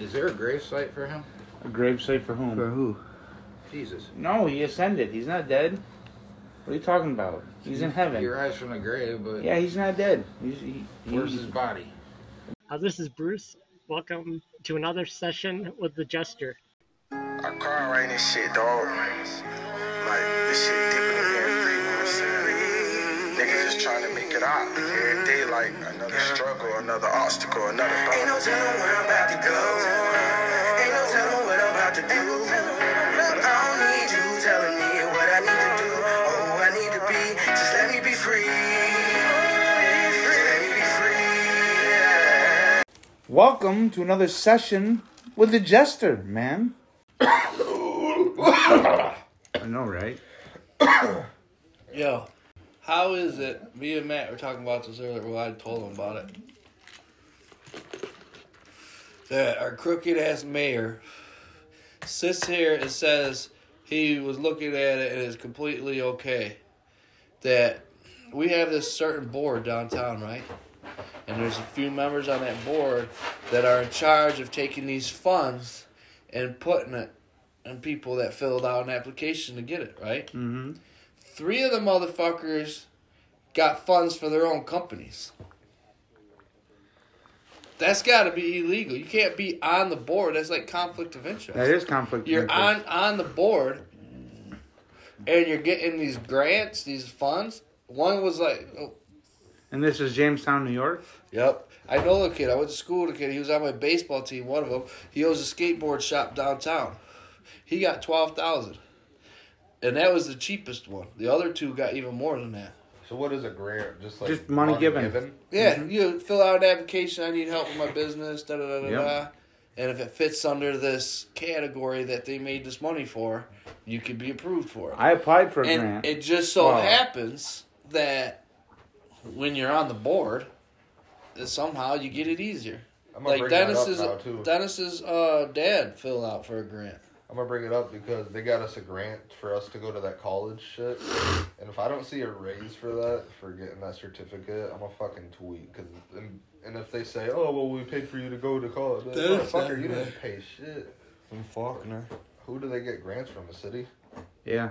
Is there a grave site for him? A grave site for whom? For who? Jesus. No, he ascended. He's not dead. What are you talking about? He's in heaven. He heaven. rise from the grave, but Yeah, he's not dead. He's, he, where's he- his body? Uh, this is Bruce. Welcome to another session with the Jester. I car writing this shit, dog. Like, this shit deeper than trying to make it out. Every day, like, another struggle, another obstacle, another thought. Ain't no telling where I'm about to go. Ain't no telling what I'm about to do. But I don't need you telling me what I need to do. Or who I need to be. Just let me be free. Let me be free. Welcome to another session with the Jester, man. I know, right? Yo, how is it? Me and Matt were talking about this earlier. Well, I told him about it. That our crooked ass mayor sits here and says he was looking at it and is completely okay. That we have this certain board downtown, right? And there's a few members on that board that are in charge of taking these funds and putting it on people that filled out an application to get it, right? Mm-hmm. Three of the motherfuckers got funds for their own companies. That's got to be illegal. You can't be on the board. That's like conflict of interest. That is conflict. You're interest. on on the board, and you're getting these grants, these funds. One was like, oh, And this is Jamestown, New York. Yep. I know the kid. I went to school with the kid. He was on my baseball team, one of them. He owns a skateboard shop downtown. He got 12000 And that was the cheapest one. The other two got even more than that. So what is a grant? Just like Just money given. Yeah, you fill out an application. I need help with my business. Da da da da Yep. da. And if it fits under this category that they made this money for, you could be approved for it. I applied for a and grant. it just so Wow. happens that when you're on the board, that somehow you get it easier. I'm Like bring that up Dennis's now too. Dennis's uh, dad filled out for a grant. I'm gonna bring it up because they got us a grant for us to go to that college shit, and if I don't see a raise for that for getting that certificate, I'm a fucking tweet. Cause and, and if they say, oh well, we paid for you to go to college, like, motherfucker, you didn't pay shit. From Faulkner. Who do they get grants from? The city? yeah.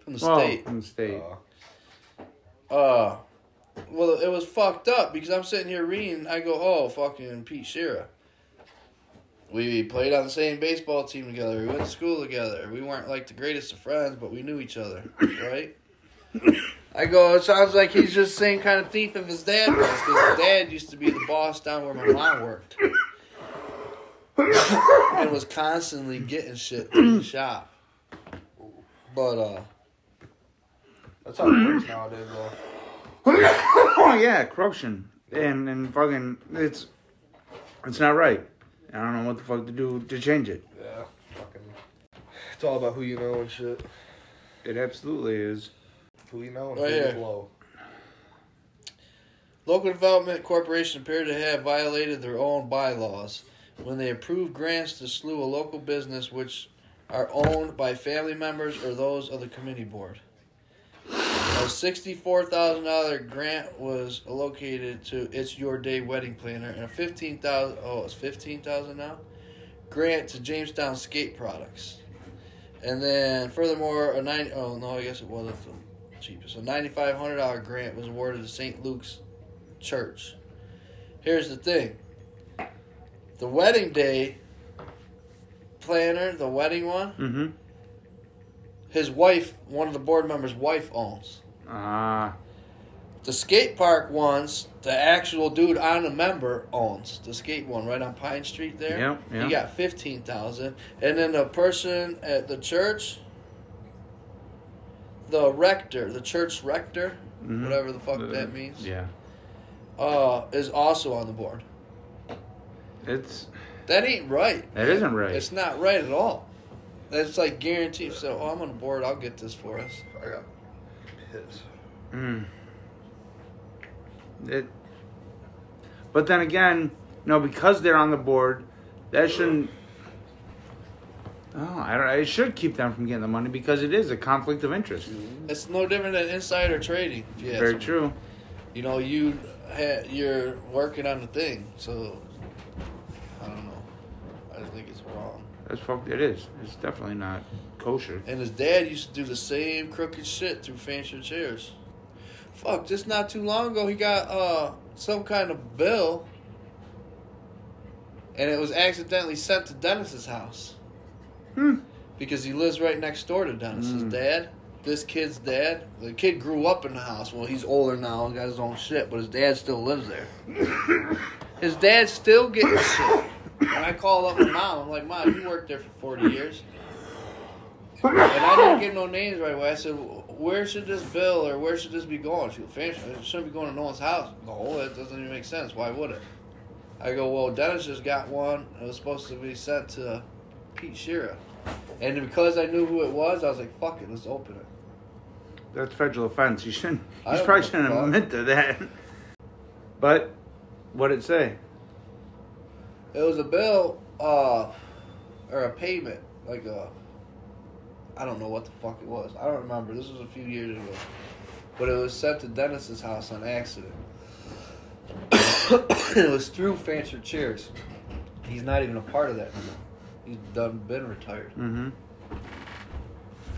From the Well, state. from the state. Uh, Uh, well, it was fucked up because I'm sitting here reading. I go, oh, fucking Pete Shira. We played on the same baseball team together. We went to school together. We weren't like the greatest of friends, but we knew each other, right? I go, it sounds like he's just the same kind of thief as his dad was because his dad used to be the boss down where my mom worked. and was constantly getting shit from the shop. But, uh, that's how it works nowadays, though. oh yeah, corruption and and fucking it's it's not right. I don't know what the fuck to do to change it. Yeah, fucking. It's all about who you know and shit. It absolutely is. Who you know and Right who you blow. Local Development Corporation appeared to have violated their own bylaws when they approved grants to slew a local business which are owned by family members or those of the committee board. A sixty-four thousand dollar grant was allocated to It's Your Day Wedding Planner, and a fifteen thousand oh it's fifteen thousand now grant to Jamestown Skate Products, and then furthermore a nine oh no I guess it wasn't the cheapest a ninety-five hundred dollar grant was awarded to St. Luke's Church. Here's the thing: the wedding day planner, the wedding one, Mm-hmm. His wife, one of the board members' wife owns. Ah, The skate park ones, the actual dude on the member owns the skate one right on Pine Street there. Yep. He got fifteen thousand, and then the person at the church, the rector, the church rector, Mhm. whatever the fuck Uh, that means, yeah. uh, is also on the board. It's That ain't right. that isn't right. It's not right at all. That's like guaranteed. So, oh, I'm on the board. I'll get this for us. I got pissed. Mm. It. But then again, no, because they're on the board, that shouldn't. Oh, I don't. It should keep them from getting the money because it is a conflict of interest. It's no different than insider trading. If you Very me. true. You know, you ha- you're working on the thing, so I don't know. I, think it's wrong. That's fucked. It is. It's definitely not kosher. And his dad used to do the same crooked shit through Fancher chairs. Fuck, just not too long ago, he got uh some kind of bill, and it was accidentally sent to Dennis's house. Hmm. Because he lives right next door to Dennis's Mm. dad. This kid's dad. The kid grew up in the house. Well, he's older now and got his own shit, but his dad still lives there. his dad's still getting shit. And I called up my mom. I'm like, Mom, you worked there for 40 years. And I didn't get no names right away. I said, where should this bill or where should this be going? She goes, Fancy, it shouldn't be going to no one's house. No, that doesn't even make sense. Why would it? I go, well, Dennis just got one. It was supposed to be sent to Pete Shearer. And because I knew who it was, I was like, fuck it, let's open it. That's federal offense. You shouldn't. You probably shouldn't admit to that. But what did it say? It was a bill, uh, or a payment, like a, I don't know what the fuck it was. I don't remember. This was a few years ago. But it was sent to Dennis's house on accident. it was through Fancher Chairs. He's not even a part of that anymore. He's done been retired. Mm-hmm.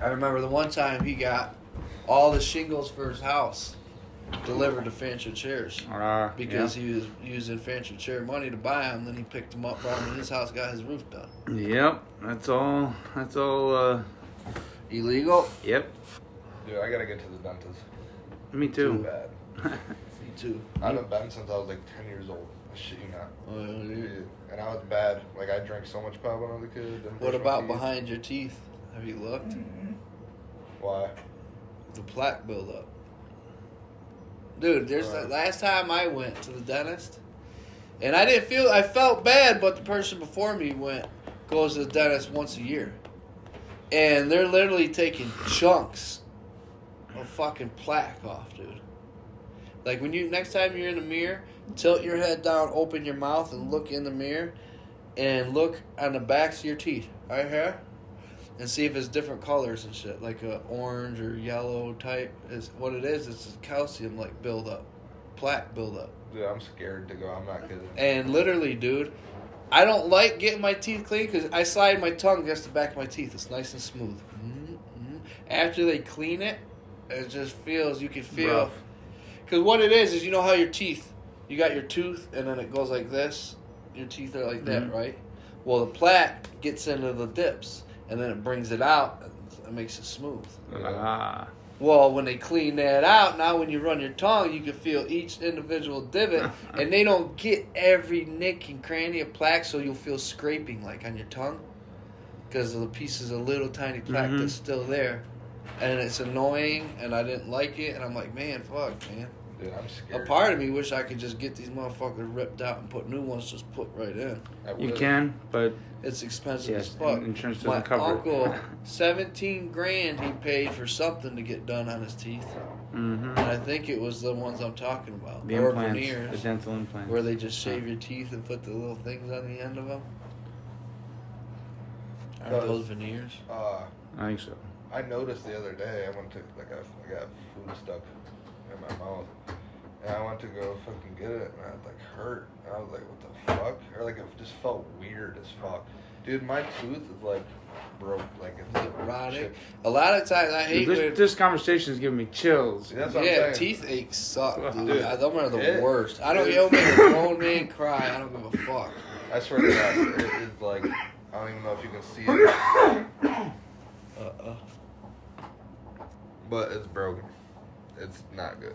I remember the one time he got all the shingles for his house delivered to Fancher Chairs. Uh, Because he was using Fancher Chair money to buy them, then he picked them up, brought them to his house, got his roof done. Yep. That's all. That's all. Uh, Illegal? yep. Dude, I gotta get to the dentist. Me Too too. bad. Me too. I haven't been since I was like 10 years old. Shit you not. Oh, Dude, dude. And I was bad. Like, I drank so much pop when I was a kid. What about behind your teeth? Have you looked? Why? The plaque buildup. Dude, there's the last time I went to the dentist, and I didn't feel I felt bad, but the person before me went goes to the dentist once a year, and they're literally taking chunks of fucking plaque off, dude. Like when you next time you're in the mirror, tilt your head down, open your mouth, and look in the mirror, and look on the backs of your teeth, right here, and see if it's different colors and shit, like a orange or yellow type. Is what it is. It's a calcium like buildup, plaque buildup. Dude, I'm scared to go. I'm not kidding. And literally, dude, I don't like getting my teeth clean because I slide my tongue against the back of my teeth. It's nice and smooth. mm After they clean it, it just feels you can feel. Because what it is is you know how your teeth, you got your tooth and then it goes like this. Your teeth are like that, Mhm. right? Well, the plaque gets into the dips and then it brings it out and makes it smooth. Ah. Well, when they clean that out, now when you run your tongue, you can feel each individual divot, and they don't get every nick and cranny of plaque, so you'll feel scraping like on your tongue because of the pieces of little tiny plaque Mhm. that's still there, and it's annoying, and I didn't like it, and I'm like, man, fuck, man. Dude, I'm A part of me wish I could just get these motherfuckers ripped out and put new ones just put right in. You can, but It's expensive yes, as fuck. insurance My doesn't cover uncle, it. seventeen grand he paid for something to get done on his teeth. mm-hmm. And I think it was the ones I'm talking about. The or implants, veneers, the dental implants. where they just shave your teeth and put the little things on the end of them. Aren't Those- those veneers? Uh, I think so. I noticed the other day I went to like I, I got food stuck in my mouth, and I went to go fucking get it, and I was like hurt. And I was like, what the fuck? Or like it just felt weird as fuck. Dude, my tooth is like broke, like it's Erotic. A lot of times I hate Dude, when. this, this conversation is giving me chills. That's what yeah, I'm saying. teeth aches suck, dude. Dude, I- them are the it- worst. I don't. it- It'll make a grown man cry. I don't give a fuck. I swear to God, it is like I don't even know if you can see it, Uh, uh. but it's broken. It's not good.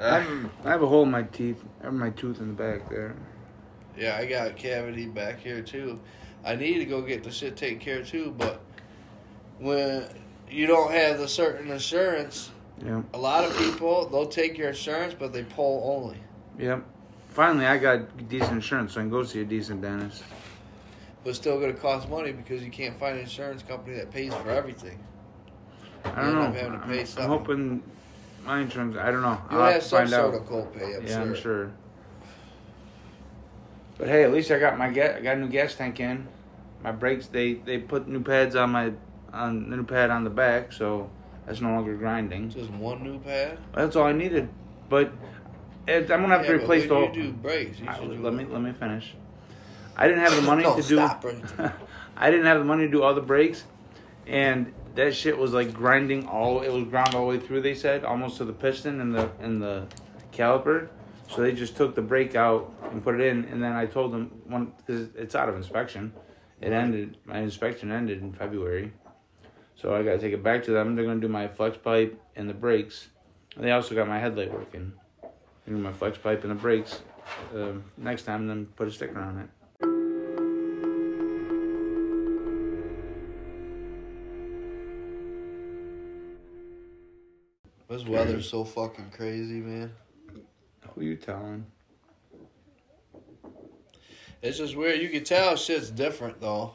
I have, I have a hole in my teeth. I have my tooth in the back there. Yeah, I got a cavity back here too. I need to go get the shit taken care of too, but when you don't have the certain insurance, Yeah. a lot of people they'll take your insurance, but they pull only. Yep. Finally, I got decent insurance, so I can go see a decent dentist. But it's still going to cost money because you can't find an insurance company that pays for everything. I don't end know. having to pay I'm. I'm hoping my insurance. I don't know. You'll I'll have have to some find sort out. of copay, I'm yeah, sure. I'm sure. But hey, at least I got my ga- I got a new gas tank in. My brakes they they put new pads on my on the new pad on the back, so that's no longer grinding. Just one new pad. That's all I needed. But it, I'm gonna have to Yeah, but replace the whole. you do brakes, you I- do let me let me finish. I didn't have the money No, to do. stop, I didn't have the money to do all the brakes, and that shit was like grinding all. It was ground all the way through. They said almost to the piston and the and the caliper. So they just took the brake out and put it in, and then I told them one because it's out of inspection. It ended. My inspection ended in February, so I got to take it back to them. They're gonna do my flex pipe and the brakes. And they also got my headlight working. My flex pipe and the brakes. Um, next time, then put a sticker on it. This weather's so fucking crazy, man. Who you telling? It's just weird. You can tell shit's different though.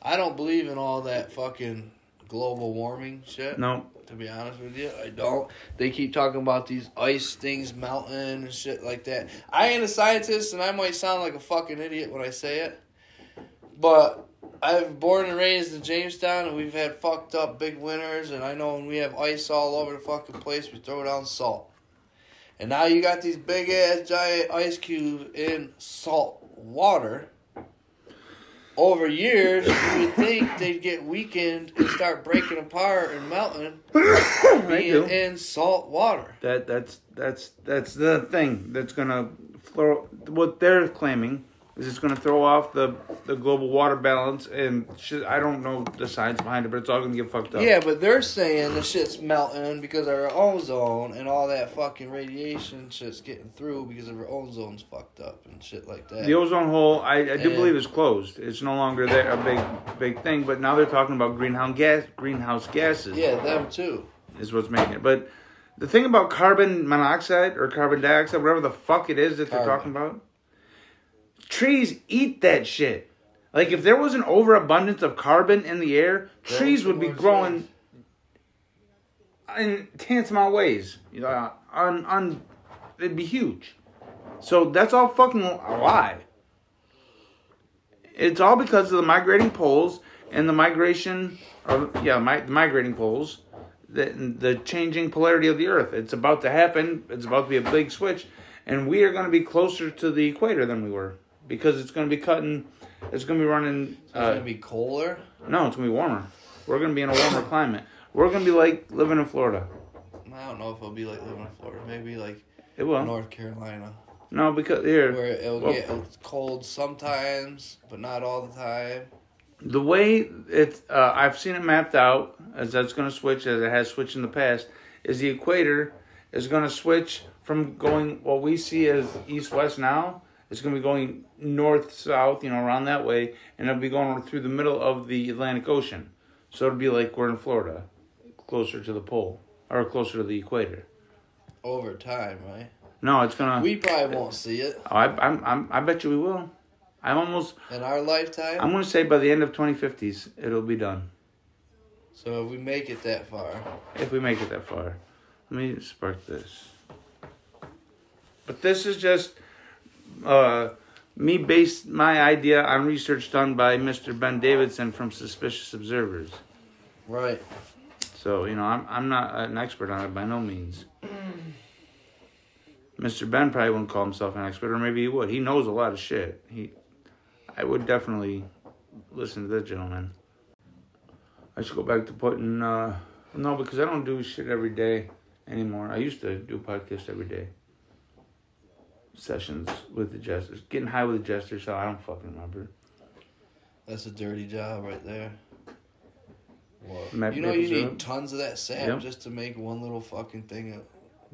I don't believe in all that fucking global warming shit. No, To be honest with you, I don't. They keep talking about these ice things melting and shit like that. I ain't a scientist, and I might sound like a fucking idiot when I say it, but I've born and raised in Jamestown, and we've had fucked up big winters. And I know when we have ice all over the fucking place, we throw down salt. And now you got these big ass giant ice cubes in salt water. Over years, you would think they'd get weakened and start breaking apart and melting being in salt water. That that's that's that's the thing that's gonna throw. What they're claiming is it's gonna throw off the the global water balance and shit. I don't know the science behind it, but it's all gonna get fucked up. Yeah, but they're saying the shit's melting because of our ozone and all that fucking radiation shit's getting through because of our ozone's fucked up and shit like that. The ozone hole, I, I do Yeah. believe, is closed. It's no longer there a big big thing. But now they're talking about greenhouse gas greenhouse gases. yeah, them too. is what's making it. But the thing about carbon monoxide or carbon dioxide, whatever the fuck it is that they're Carbon. talking about, trees eat that shit. Like if there was an overabundance of carbon in the air, trees would be growing in tantamount ways. You know, on on it'd be huge. So that's all fucking a lie. It's all because of the migrating poles and the migration of yeah, mi- the migrating poles, the the changing polarity of the Earth. It's about to happen. It's about to be a big switch, and we are going to be closer to the equator than we were because it's going to be cutting. It's going to be running. It's Uh, gonna be colder. no, it's going to be warmer. We're going to be in a warmer climate. We're going to be like living in Florida. I don't know if it'll be like living in Florida. Maybe like It will. North Carolina, No, because here where it'll Well- get cold sometimes, but not all the time. the way it's uh, I've seen it mapped out as that's going to switch as it has switched in the past is the equator is going to switch from going what we see as east west now it's going to be going north south you know around that way and it'll be going through the middle of the Atlantic Ocean so it'll be like we're in Florida closer to the pole or closer to the equator Over time, right? no it's gonna We probably won't see it oh, I, I'm, I'm, I bet you we will I'm almost in our lifetime. I'm going to say by the end of 2050s it'll be done so if we make it that far, if we make it that far. Let me spark this. But this is just uh, me based my idea on research done by Mr. Ben Davidson from Suspicious Observers. right? So you know, I'm I'm not an expert on it by no means. Mr. Ben probably wouldn't call himself an expert, or maybe he would. He knows a lot of shit. He, I would definitely listen to that gentleman. I should go back to putting. Uh, no, because I don't do shit every day anymore. I used to do podcasts every day. Sessions with the jesters, getting high with the jesters. So I don't fucking remember. That's a dirty job right there. What? You know you syrup. need tons of that sap Yep. just to make one little fucking thing. Of,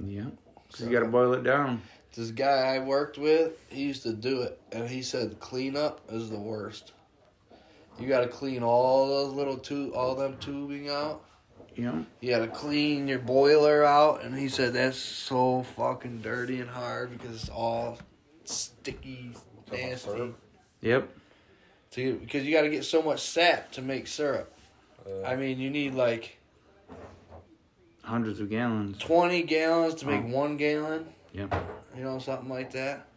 Yeah, 'Cause you got to boil it down. this guy I worked with, he used to do it, and he said cleanup is the worst. You got to clean all those little tu all them tubing out. You know. You got to clean your boiler out, and he said that's so fucking dirty and hard because it's all sticky, Talking nasty. Yep. To, because you got to get so much sap to make syrup. Uh, I mean, you need like Hundreds of gallons. 20 gallons to make Oh. one gallon. Yep. You know, something like that.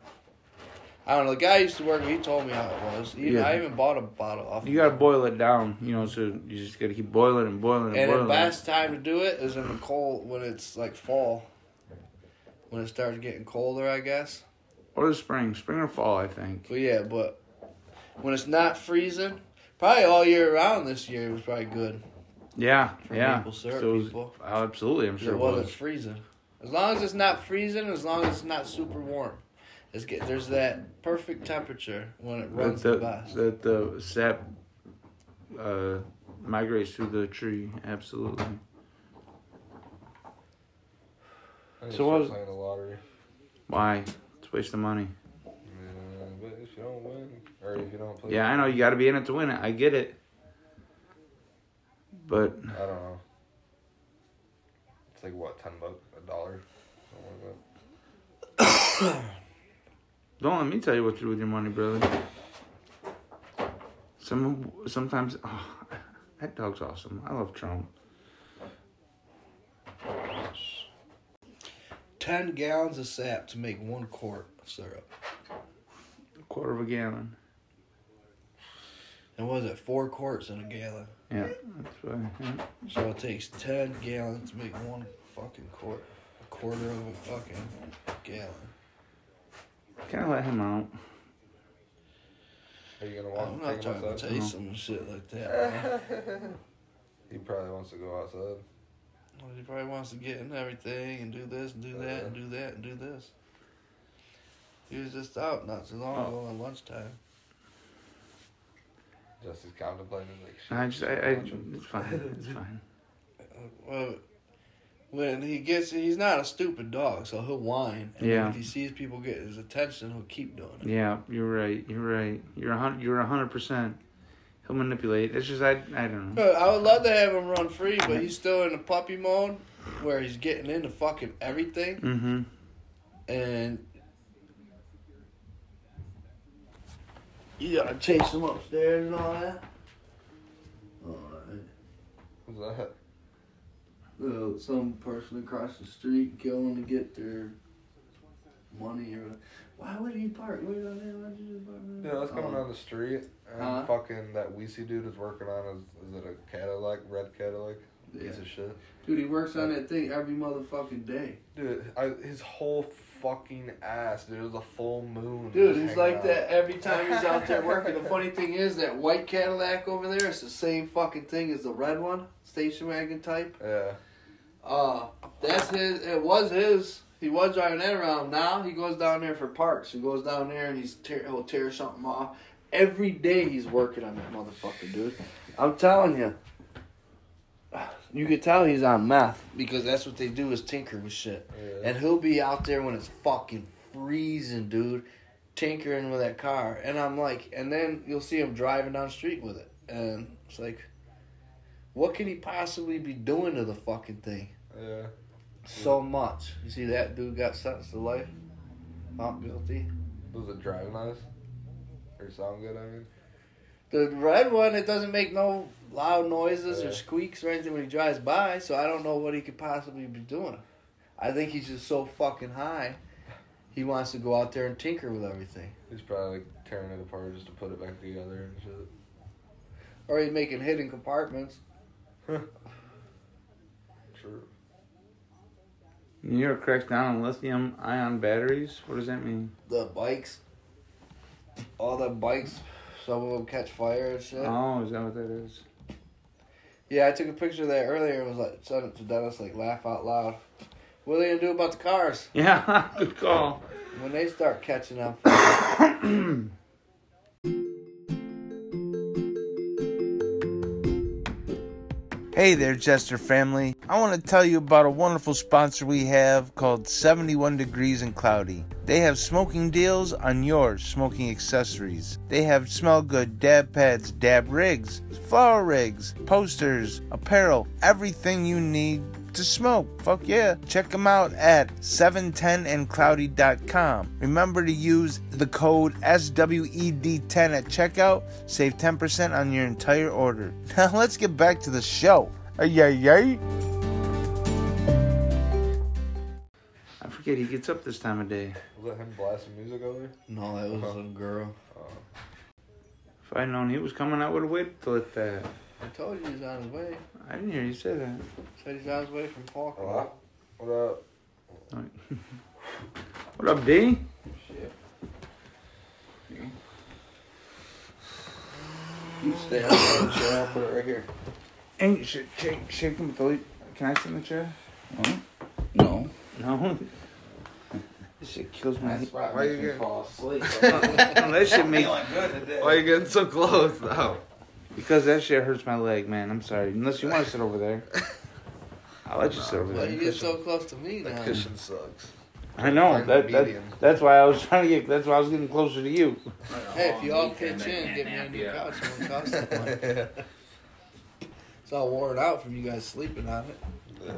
I don't know. The guy used to work he told me how it was. Even, Yeah. I even bought a bottle off. You gotta boil it down, you know. So you just gotta keep boiling and boiling and, and boiling. the best time to do it is in the cold when it's like fall. When it starts getting colder, I guess. Or the spring, spring or fall, I think. But yeah, but when it's not freezing, probably all year round this year it was probably good. Yeah, For yeah. maple syrup So was- people. oh, absolutely, I'm sure it it was. freezing. As long as it's not freezing, as long as it's not super warm, it's get there's that perfect temperature when it runs That the, the, best. that the sap uh, migrates through the tree. Absolutely. I need So to what start was- playing the lottery. Why? It's a waste of money. Yeah, but if you don't win, or if you don't play, Yeah, I know you got to be in it to win it. I get it. But I don't know. It's like what, ten bucks, a dollar, something like that. don't let me tell you what to do with your money, brother. Some sometimes oh, that dog's awesome. I love Trump. Ten gallons of sap to make one quart of syrup. A quarter of a gallon. And what is it? Four quarts in a gallon. Yeah, that's fine. Yeah. So it takes ten gallons to make one fucking quart. A quarter of a fucking gallon. Kind of let him out. Are you gonna want I'm to not take trying to outside? taste some shit like that. man. He probably wants to go outside. Well, he probably wants to get in everything and do this and do that and do that and do this. He was just out not too long ago oh. on lunchtime. Just he's contemplating like shit. I just, I, I, it's fine. It's fine. Well, when he gets, he's not a stupid dog, so he'll whine. And Yeah. If he sees people get his attention, he'll keep doing it. Yeah, you're right. You're right. You're a hundred. You're a hundred percent. He'll manipulate. It's just I. I don't know. I would love to have him run free, but he's still in the puppy mode where he's getting into fucking everything, Mm-hmm. and you gotta chase him upstairs and all that. All right. What's that? Uh, some person across the street going to get their money or why would he park? Wait on there, why'd you park there? Yeah, I was coming Oh. down the street and Huh? fucking that Weesey dude is working on is, is it a Cadillac, red Cadillac? Yeah. Piece of shit. Dude, he works on that thing every motherfucking day. Dude, I, his whole fucking ass, dude. It was a full moon. Dude, just he's hanging like out. that every time he's out there working. The funny thing is that white Cadillac over there is the same fucking thing as the red one, station wagon type. Yeah. Uh, that's his. It was his. He was driving that around. Now he goes down there for parts. He goes down there and he's tear, he'll tear something off. Every day he's working on that motherfucker, dude. I'm telling you. You could tell he's on meth because that's what they do is tinker with shit. Yeah. And he'll be out there when it's fucking freezing, dude, tinkering with that car. And I'm like, and then you'll see him driving down the street with it. And it's like, what could he possibly be doing to the fucking thing? Yeah. So much. You see that dude got sentenced to life? Not guilty. Was it driving nice? Or sound good, I mean? The red one, it doesn't make no loud noises Yeah. or squeaks or anything when he drives by, so I don't know what he could possibly be doing. I think he's just so fucking high. He wants to go out there and tinker with everything. He's probably like tearing it apart just to put it back together and shit. Or he's making hidden compartments. True. New York cracks down on lithium ion batteries. What does that mean? The bikes. All the bikes, some of them catch fire and shit. Oh, is that what that is? Yeah, I took a picture of that earlier and was like, sent it to Dennis, like, laugh out loud. What are they gonna do about the cars Yeah, good call. when they start catching on Hey there, Jester family. I want to tell you about a wonderful sponsor we have called 71 Degrees and Cloudy. They have smoking deals on your smoking accessories. They have smell good dab pads, dab rigs, flower rigs, posters, apparel, everything you need to smoke. Fuck yeah. Check them out at 710andcloudy.com. Remember to use the code SWED10 at checkout. Save 10% on your entire order. Now let's get back to the show. Ay, ay, ay. I forget he gets up this time of day. Was that him blasting music over there? No, that was some girl. If I'd known he was coming, I would have waited till it. Uh, I told you he's on his way. I didn't hear you say that. Said he's on his way from Falcon. Hello? What up? What up, D? Shit. You stay on the chair. I'll put it right here. Ain't shake, shake, shake him with the lead. Can I sit in the chair? No. No. this shit kills my. Why you getting fall asleep. that shit makes. Why are you getting so close now? Because that shit hurts my leg, man. I'm sorry. Unless you want to sit over there. I'll let you sit over Why there. you get so close to me That now? cushion sucks. I know. That, that, that's why I was trying to get. That's why I was getting closer to you. Hey, if you all pitch in, get me a new couch. It won't cost that much. It's all worn out from you guys sleeping on it. Yeah.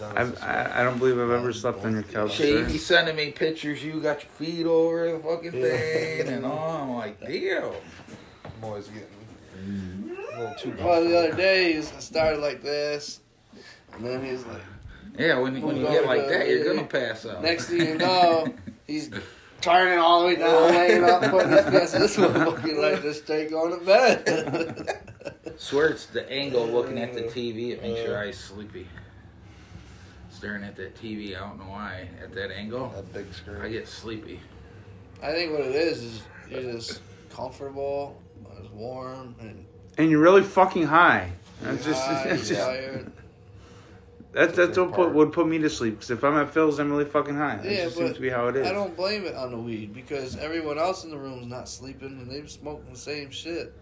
Nah. I've, I I don't believe I've ever slept on your couch. Shady sir. sending me pictures. You got your feet over the fucking thing and all. I'm like, damn. I'm always getting a little too Well, the other day, he's- I started like this. And then he's like, Yeah, when, when you get like that, you're gonna pass out. next thing you know, he's turning all the way down, laying up, putting his face. This motherfucker like just straight going to bed. Swear it's the angle looking at the TV. It makes your eyes sleepy. Staring at that TV, I don't know why. At that angle, that big screen. I get sleepy. I think what it is is you're just comfortable, it's warm, and And you're really fucking high. That's just, high, that's, just tired. that's, that's what put, would put me to sleep. Because if I'm at Phil's, I'm really fucking high. That Yeah, just seems to be how it is. I don't blame it on the weed because everyone else in the room's not sleeping and they're smoking the same shit.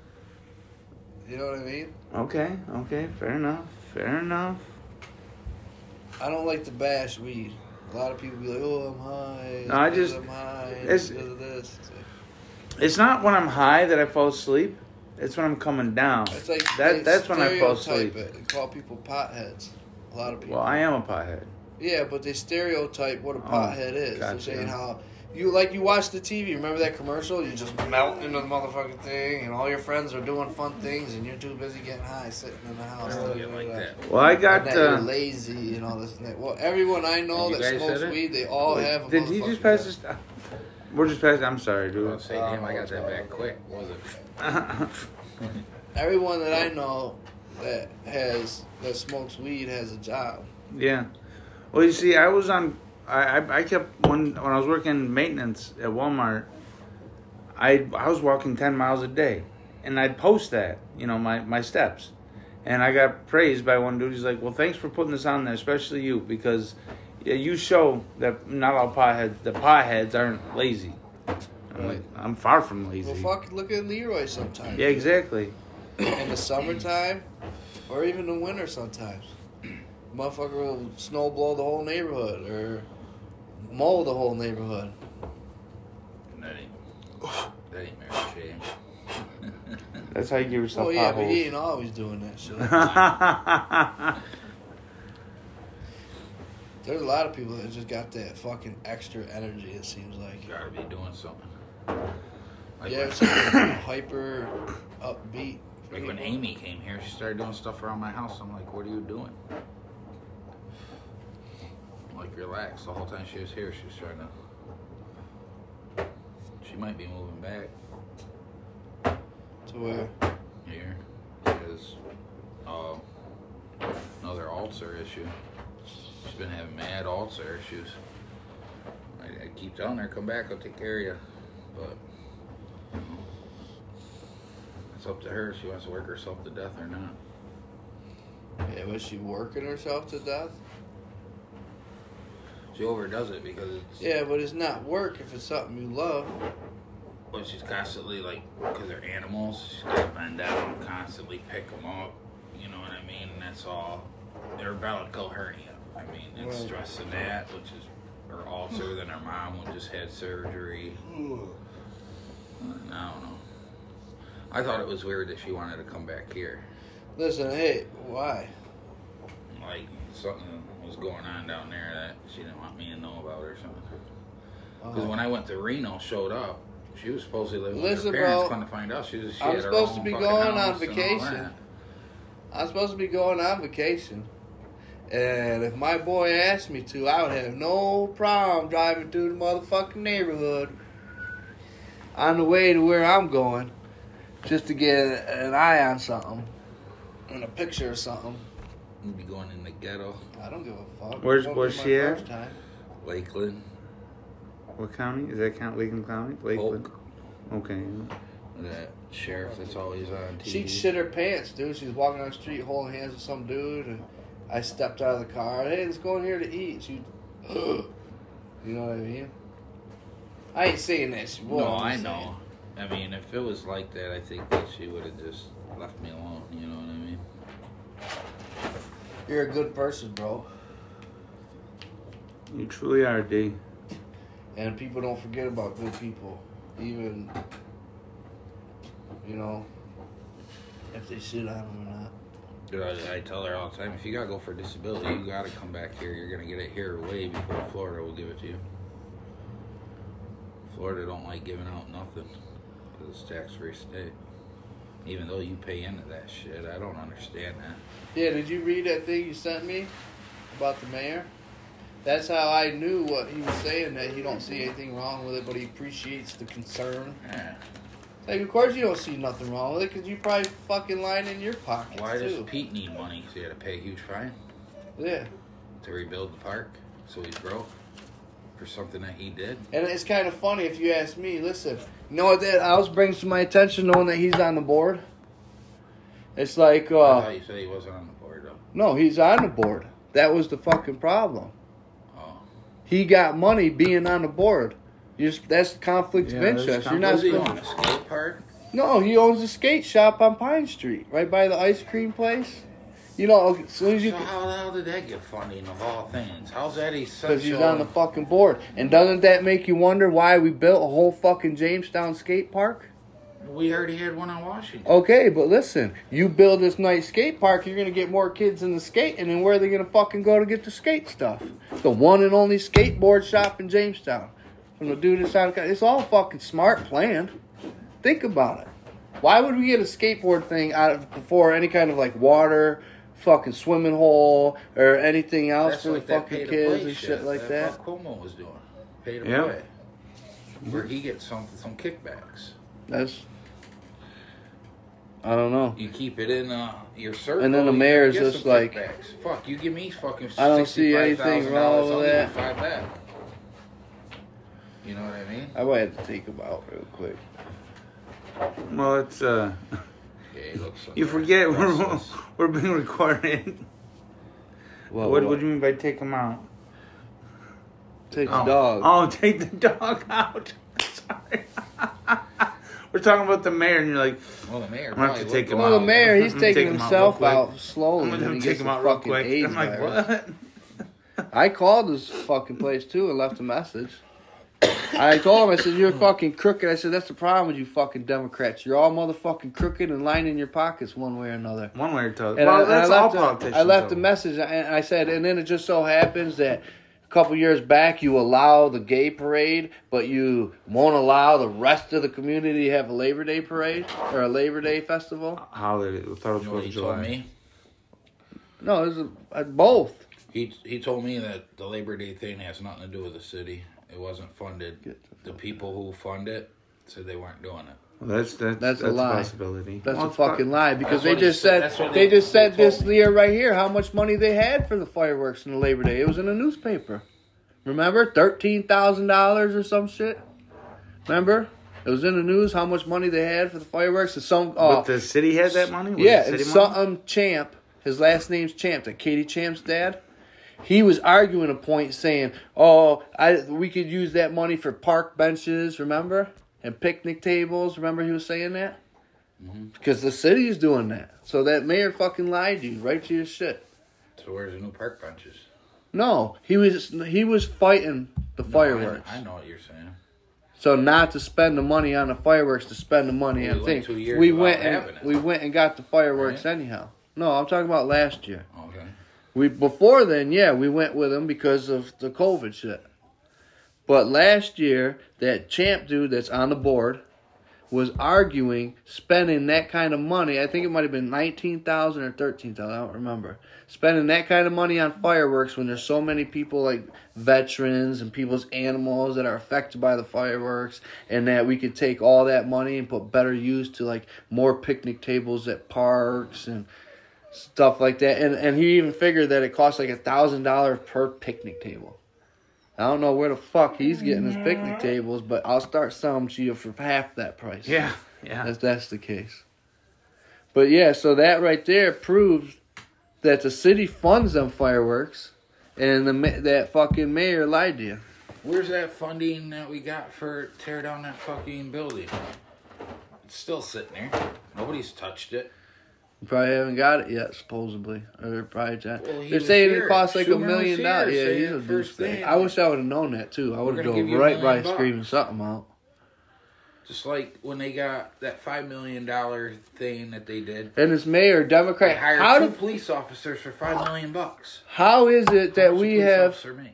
You know what I mean? Okay, okay, fair enough, fair enough. I don't like to bash weed. A lot of people be like, "Oh, I'm high." No, I just- I'm high it's- because of this. It's like, It's not when I'm high that I fall asleep. It's when I'm coming down. it's like That- they that's when I fall asleep. It and call people potheads. A lot of people. Well, I am a pothead. Yeah, but they stereotype what a Oh, pothead is. They're saying how you like you watch the TV. Remember that commercial? You just melt into the motherfucking thing, and all your friends are doing fun things, and you're too busy getting high, sitting in the I house. don't get like that. Well, I And got. that you're Uh, lazy and all this and that. Well, everyone I know that guys smokes weed, they all have. A did he just motherfucking pass head. This? We're just passing. I'm sorry, I dude. was say, damn, I got that back quick. Was it? Everyone that I know that has that smokes weed has a job. yeah. Well, you see, I was on. I, I I kept when when I was working maintenance at Walmart. I I was walking ten miles a day, and I'd post that you know my my steps, and I got praised by one dude. He's like, "Well, thanks for putting this on there, especially you, because yeah, you show that not all potheads the potheads aren't lazy." I'm like, I'm far from lazy. Well, fuck, look at Leroy sometimes. Yeah, exactly. In the summertime, or even the winter sometimes. Motherfucker will snow blow the whole neighborhood or mow the whole neighborhood. That ain't, that ain't Mary Jane. That's how you give yourself Oh yeah, but he ain't always doing that shit. There's a lot of people that just got that fucking extra energy. It seems like. you Gotta be doing something. Like, Yeah, when, it's like hyper upbeat. like when Amy came here, she started doing stuff around my house. I'm like, what are you doing? Like, relax. The whole time she was here, she was trying to. She might be moving back To where? here because uh, another ulcer issue. She's been having mad ulcer issues. I, I keep telling her, come back, I'll take care of you. But you know, it's up to her if she wants to work herself to death or not. Yeah, was she working herself to death? She overdoes it because it's Yeah, but it's not work if it's something you love. well, she's constantly like because they're animals. She's got to bend down, constantly pick them up. You know what I mean? And that's all. They're about to go hernia. I mean, it's Right. stress and that, which is her ulcer. Then her mom would just had surgery. And I don't know. I thought it was weird that she wanted to come back here. Listen, hey, why? Like something was going on down there that she didn't want me to know about or something. Because Uh, when I went to Reno, showed up. She was supposed to live with Listen, her parents. bro, Come to find out, she was. She had her supposed to be going on and vacation. I was supposed to be going on vacation. And if my boy asked me to, I would have no problem driving through the motherfucking neighborhood on the way to where I'm going just to get an eye on something and a picture of something. You'd be going in the ghetto, I don't give a fuck. Where's- It won't be where's she at? time. Lakeland, What county? Is that count Lakeland County? Lakeland. Polk. Okay. That sheriff that's always on TV. She'd shit her pants, dude. She's walking on the street holding hands with some dude, and I stepped out of the car. Hey, let's go in here to eat. She, you know what I mean? I ain't saying that she was. No, I'm saying- know. I mean, if it was like that, I think that she would have just left me alone. You know what I mean? You're a good person, bro. You truly are, D. And people don't forget about good people, even you know if they shit on them or not. I tell her all the time, if you gotta go for disability, you gotta come back here. You're gonna get it here way before Florida will give it to you. Florida don't like giving out nothing because it's tax-free state. Even though you pay into that shit, I don't understand that. Yeah, did you read that thing you sent me about the mayor? That's how I knew what he was saying. That he don't see anything wrong with it, but he appreciates the concern. Yeah. Like, of course you don't see nothing wrong with it, because you probably fucking lying in your pockets Why does too. Pete need money? Because he had to pay a huge fine yeah, to rebuild the park, so he's broke for something that he did. and it's kind of funny if you ask me. Listen, you know what that else brings to my attention, knowing that he's on the board. It's like, I uh, thought you said he wasn't on the board though. no, he's on the board. That was the fucking problem. Oh, He got money being on the board. You just, that's conflict Yeah, of interest. You're not was he supposed- on a skate park? No, he owns a skate shop on Pine Street, right by the ice cream place. You know, as soon as you, So how the hell did that get funding of all things? How's that essential? because he's on the fucking board, and doesn't that make you wonder why we built a whole fucking Jamestown skate park? we already had one on Washington. Okay, but listen, you build this nice skate park, you're gonna get more kids in the skate, and then where are they gonna fucking go to get the skate stuff? The one and only skateboard shop in Jamestown. From the dude that's on, it's all fucking smart planned. Think about it. Why would we get a skateboard thing out of before any kind of like water, fucking swimming hole, or anything else That's for like the fucking pay kids and shit like that? Fuck Cuomo was doing pay to Yeah. play, where he gets some some kickbacks. That's I don't know. You keep it in uh, your circle, And then the you're mayor's just like- kickbacks. fuck. You give me fucking. I don't see anything wrong with give you that. Five back. You know what I mean? I might have to take about out real quick. Well, it's uh, Yeah, he looks so you forget we're we're being recorded. What, what what do you mean by take them out? Take oh. the dog. Oh, take the dog out. Sorry. we're talking about the mayor, and you're like, Well, the mayor I'm gonna have to take go him Well, out. the mayor, he's I'm gonna taking take him out himself real out, quick. slowly. I'm gonna he take him the out real fucking quick. I'm like, virus. what? I called this fucking place too and left a message. I told him, I said, You're fucking crooked. I said, That's the problem with you fucking Democrats. You're all motherfucking crooked and lying in your pockets one way or another. One way or another. And, well, I, and I that's all left, a, politicians. I left a message and I said, And then it just so happens that a couple years back you allow the gay parade, but you won't allow the rest of the community to have a Labor Day parade or a Labor Day festival. Holiday. I thought it was You know what Fourth of told July. me? No, it was a, uh, both. He he told me that the Labor Day thing has nothing to do with the city. It wasn't funded. The people who fund it said they weren't doing it. Well, that's that's That's that's, a lie. possibility. That's Well, a fucking lie because they just said- said, they they- just said they this told me. year right here how much money they had for the fireworks in the Labor Day. It was in the newspaper. Remember, thirteen thousand dollars or some shit. Remember, it was in the news how much money they had for the fireworks. And some, uh, But the city had that money. Was yeah, it and city money? something Champ, his last name's Champ, that Katie Champ's dad. He was arguing a point saying, "Oh, I we could use that money for park benches, remember, and picnic tables. Remember, he was saying that mm-hmm. because the city is doing that. So that mayor fucking lied to you, right to your shit. So where's the new park benches? No, he was he was fighting the No, fireworks. I, know what you're saying. So not to spend the money on the fireworks, to spend the money We on things. We went and it. we went and got the fireworks Right. anyhow. No, I'm talking about last year. Okay. We before then, yeah, we went with them because of the COVID shit. But last year, that champ dude that's on the board was arguing spending that kind of money. I think it might have been nineteen thousand or thirteen thousand. I don't remember. Spending that kind of money on fireworks when there's so many people like veterans and people's animals that are affected by the fireworks, and that we could take all that money and put better use to like more picnic tables at parks and stuff like that. And and he even figured that it costs like a thousand dollars per picnic table. I don't know where the fuck he's getting his picnic tables, but I'll start selling to you for half that price. Yeah. Yeah. If that's the case. But yeah, so that right there proves that the city funds them fireworks, and the that fucking mayor lied to you. Where's that funding that we got for tear down that fucking building? It's still sitting there. Nobody's touched it. You probably haven't got it yet, supposedly. Or they're probably trying. Well, they're saying here. it costs like a Schumer was million dollars. Yeah, he's a it first thing. I wish I would have known that too. I would have gonna give drove you a right by million screaming something out. Just like when they got that five million dollar thing that they did. And this mayor, They Democrat, hired how two do, police officers for five million bucks. how is it that much we police have? officer make?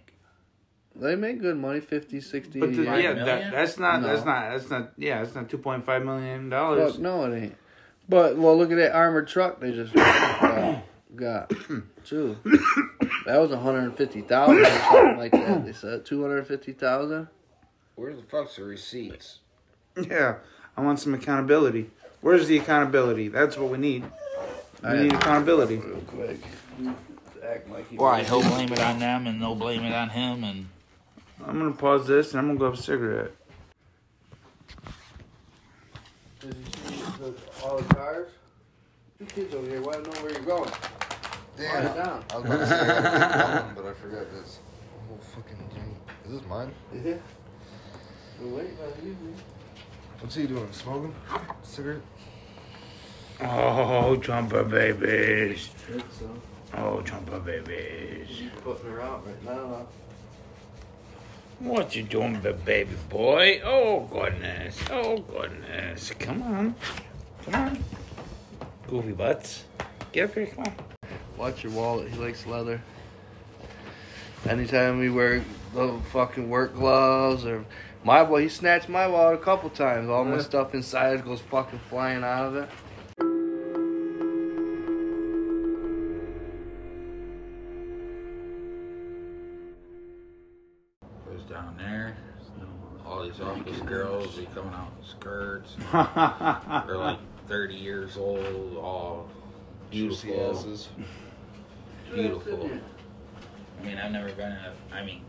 They make good money, 50, 60. But the, Five yeah, million? that, that's not. That's not. That's not. Yeah, that's not two point five million dollars. Fuck, no, it ain't. But well, look at that armored truck they just got. got too. That was one hundred and fifty thousand or something like that. They said two hundred and fifty thousand. Where the fuck's the receipts? Yeah, I want some accountability. Where's the accountability? That's what we need. We I- need accountability. Real quick. Act like he Why he'll blame it on them and they'll blame it on him and I'm gonna pause this and I'm gonna go have a cigarette. Did you see the, all the cars? Two kids over here. Want to know where you're going? Damn. Quiet down. I was about to say I gotta one, but I forgot this whole fucking thing. Is this mine? Yeah. Well, wait, you- What's he doing? Smoking? Cigarette? Oh, jumper babies. Think so. Oh, jumper babies. He's putting her out right now. What you doing, baby boy? Oh goodness. Oh goodness. Come on. Come on. Goofy butts. Get up here. Come on. Watch your wallet. He likes leather. Anytime we wear the fucking work gloves or my boy, he snatched my wallet a couple times. All my stuff inside goes fucking flying out of it. goes down there. All these office girls, they coming out in skirts. They're like 30 years old, all Juicy beautiful. asses. Beautiful. I mean, I've never been in a. I mean,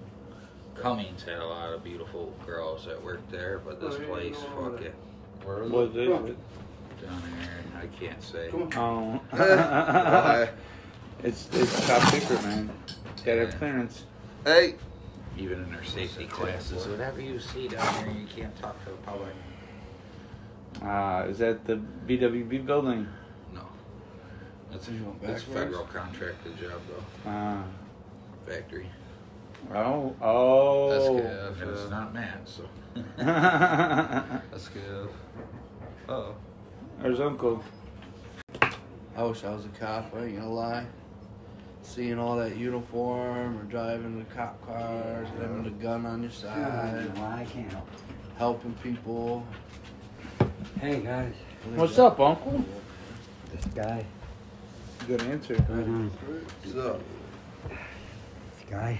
Cummins had a lot of beautiful girls that worked there, but this place, fucking Where is what it? is it? down there, I can't say. Oh. Why? it's it's top secret, man. Gotta have clearance. Hey! Even in their safety classes, whatever you see down there, you can't talk to the public. Uh, is that the BWB building? No. That's a, that's backwards? federal contracted job though. Uh, Factory. oh, oh. SKF. And it's not Matt, so. that's good. Oh. There's Uncle. I wish I was a cop. I ain't gonna lie. Seeing all that uniform or driving the cop cars, having a gun on your side, I can't help. helping people. Hey guys, What's up, Uncle? this guy. Good answer. Mhm. What's up? This guy.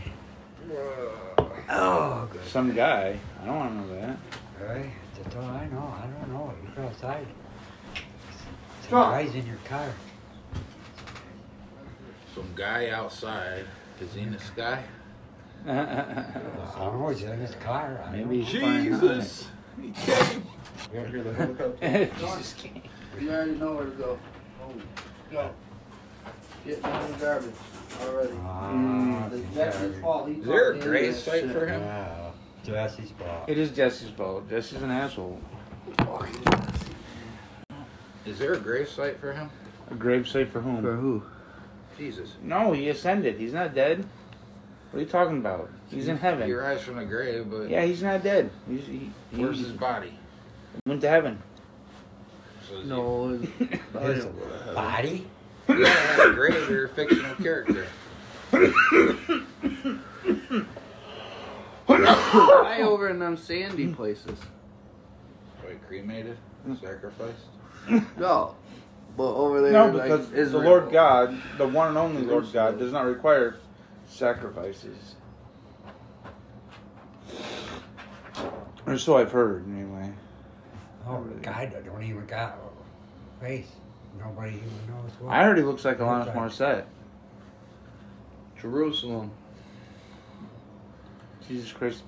Oh, good. Some guy. I don't want to know that. Right? That's all I know. I don't know. You're outside. Some Stop. guy's in your car. Some guy outside. Is he in the sky? I don't know. He's in his car. I Maybe know. he's flying Jesus! He came! You don't hear the helicopter? high. Jesus came. You already know where to go. Oh, go. Getting in the garbage already. Ah, It's Jackson's fault. He Is there a called in grave site for him? Yeah. Jesse's fault. It is Jesse's fault. Jesse's an asshole. Is there a grave site for him? A grave site for whom? For who? Jesus. No, he ascended. He's not dead. What are you talking about? He's in heaven. He heaven. rise from the grave, but Yeah, he's not dead. He's, he, he where's his body? Went to heaven. So No. His body? He, you gotta have a grave or fictional character. Why over in them sandy places? Like cremated? Sacrificed? No. But over there, No, like, because the Lord God, the one and only Lord God, does not require sacrifices. Or so I've heard, anyway. Oh, the guy that don't even got a face. Nobody even knows what. I heard he looks like Alanis Morissette. Jerusalem. Jesus Christ,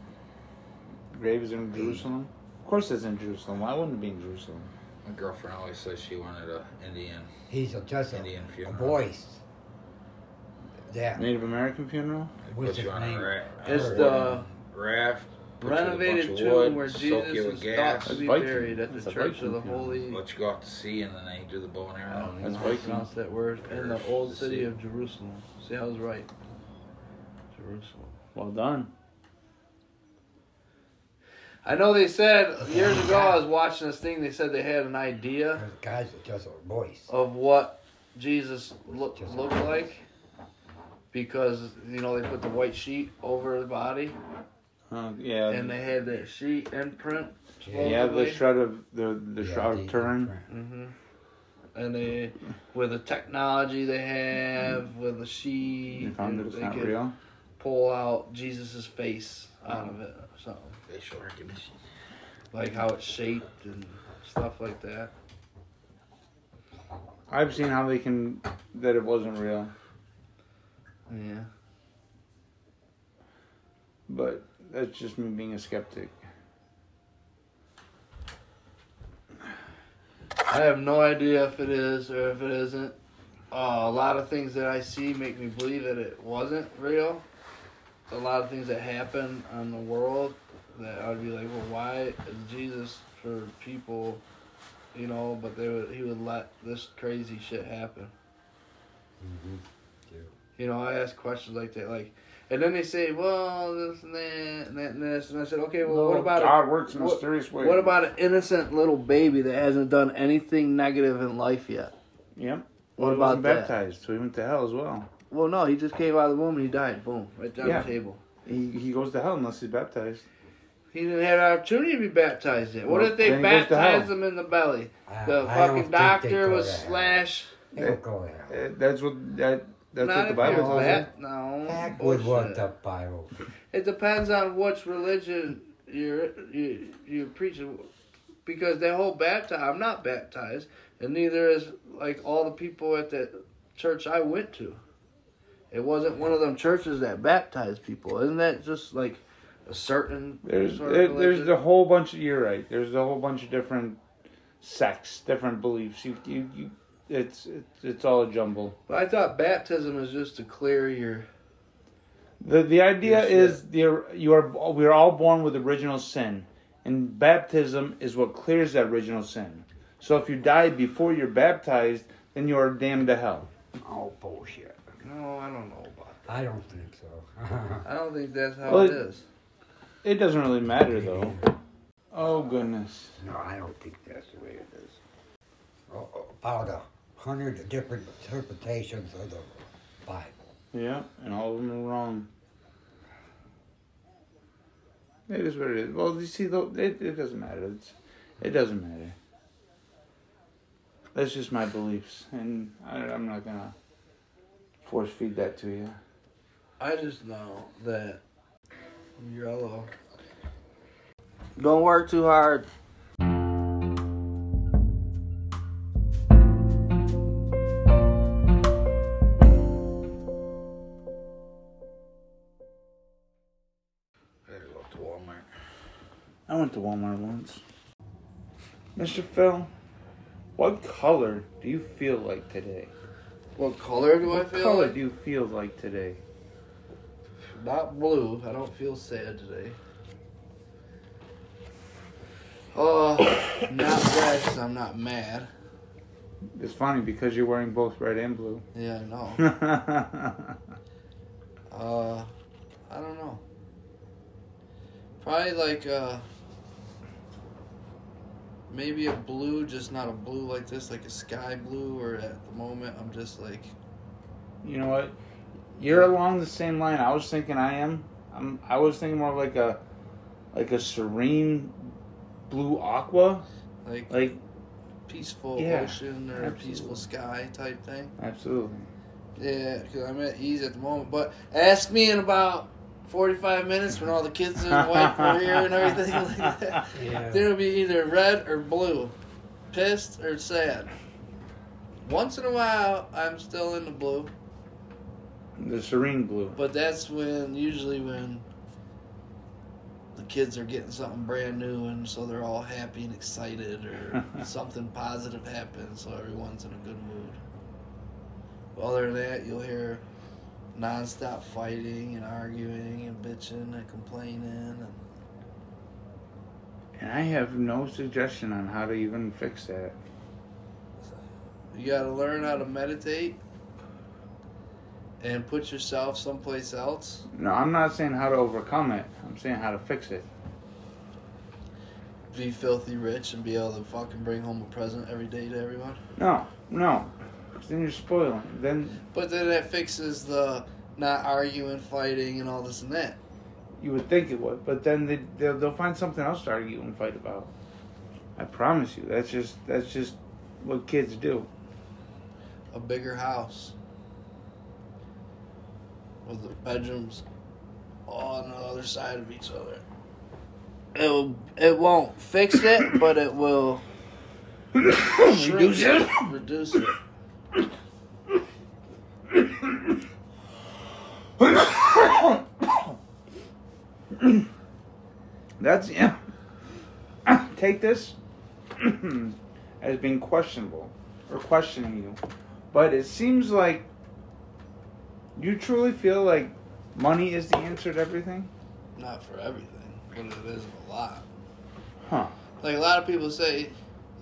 grave is in Jerusalem. Of course, it's in Jerusalem. Why wouldn't it be in Jerusalem? My girlfriend always says she wanted a Indian He's a, just a, Indian a funeral. voice. Yeah. Native American funeral. What's put his name? ra- It's the raft. Put you in a bunch Renovated tomb wood, where Jesus was is thought to be Viking. buried at the a Church Viking of the funeral. Holy. What you go out to see, and then they do the bow and I arrow. don't That's know how to Viking. pronounce that word. In the old the city sea. of Jerusalem. See, I was right. Jerusalem. Well done. I know they said years ago I was watching this thing. They said they had an idea There's guys that just a voice. of what Jesus look, looked like because you know they put the white sheet over the body Yeah. and they had that sheet imprint. yeah, the shroud of the the Yeah, shroud the- of Turin. hmm And they, with the technology they have, with the sheet, They found that it's they not could real. pull out Jesus's face out of it or something. Facial recognition. Like how it's shaped and stuff like that. I've seen how they can that it wasn't real, Yeah. but that's just me being a skeptic. I have no idea if it is or if it isn't. Uh, a lot of things that I see make me believe that it wasn't real. A lot of things that happen in the world that I'd be like, well, why is Jesus for people, you know? But they would, he would let this crazy shit happen. Mm-hmm. You know, I ask questions like that, like, and then they say, well, this and that and that and this, and I said, okay, well, what about a- God works in what- mysterious ways? what about an innocent little baby that hasn't done anything negative in life yet? Yep. What Well, he about wasn't that? baptized, so he went to hell as well. Well, no, he just came out of the womb and he died. Boom, right down Yeah. the table. He he goes to hell unless he's baptized. He didn't have an opportunity to be baptized yet. What Well, if they then he goes to baptized him in the belly? I- The I fucking think doctor was there. slash. They go there. Uh, That's what that that's Not what the if Bible you're tells you. No, Heck would want the Bible. It depends on which religion you're you you preaching, because that whole baptized. I'm not baptized, and neither is like all the people at the church I went to. It wasn't one of them churches that baptized people. Isn't that just like a certain There's sort of there, there's religion? a whole bunch. Of, you're right. There's a whole bunch of different sects, different beliefs. You you, you it's it's it's all a jumble. But I thought baptism is just to clear your. The the idea is the you are we are all born with original sin, and baptism is what clears that original sin. So if you die before you're baptized, then you are damned to hell. Oh, bullshit. No, I don't know about. That. I don't think so. I don't think that's how Well, it it- is. It doesn't really matter though. Oh goodness. no, I don't think that's the way it is. Oh, oh, About a hundred different interpretations of the Bible. Yeah, and all of them are wrong. It is what it is. Well, you see, though, it, it doesn't matter. It's, it doesn't matter. That's just my beliefs, and I, I'm not gonna force feed that to you. I just know that yellow. Don't work too hard. Walmart once. Mr. Phil, what color do you feel like today? What color do I feel? What feel? color like? do you feel like today? Not blue. I don't feel sad today. Oh, not red 'cause I'm not mad. It's funny because you're wearing both red and blue. Yeah, I know. Uh, I don't know. Probably like uh, maybe a blue, just not a blue like this, like a sky blue. Or at the moment, I'm just like, You know what? You're along the same line I was thinking I am. I'm I was thinking more like a like a serene blue aqua. like Like peaceful Yeah, ocean or absolutely. peaceful sky type thing. absolutely. Yeah, because I'm at ease at the moment. But ask me in about 45 minutes when all the kids in white are here and everything like that. Yeah. Then it'll be either red or blue, pissed or sad. Once in a while, I'm still in the blue, The serene blue. but that's when usually when the kids are getting something brand new, and so they're all happy and excited, or something positive happens, so everyone's in a good mood. Other than that, you'll hear nonstop fighting and arguing and bitching and complaining and And I have no suggestion on how to even fix that. You got to learn how to meditate and put yourself someplace else. No, I'm not saying how to overcome it. I'm saying how to fix it. Be filthy rich and be able to fucking bring home a present every day to everyone. No, no. Then you're spoiling. Then But then that fixes the not arguing, fighting, and all this and that. you would think it would, but then they, they'll, they'll find something else to argue and fight about. I promise you. That's just that's just what kids do. A bigger house with the bedrooms on the other side of each other. It will, it won't fix it, but it will Reduce it. Reduce it. That's yeah. Take this as being questionable or questioning you, but it seems like you truly feel like money is the answer to everything. Not for everything, but it is a lot. Huh. Like a lot of people say,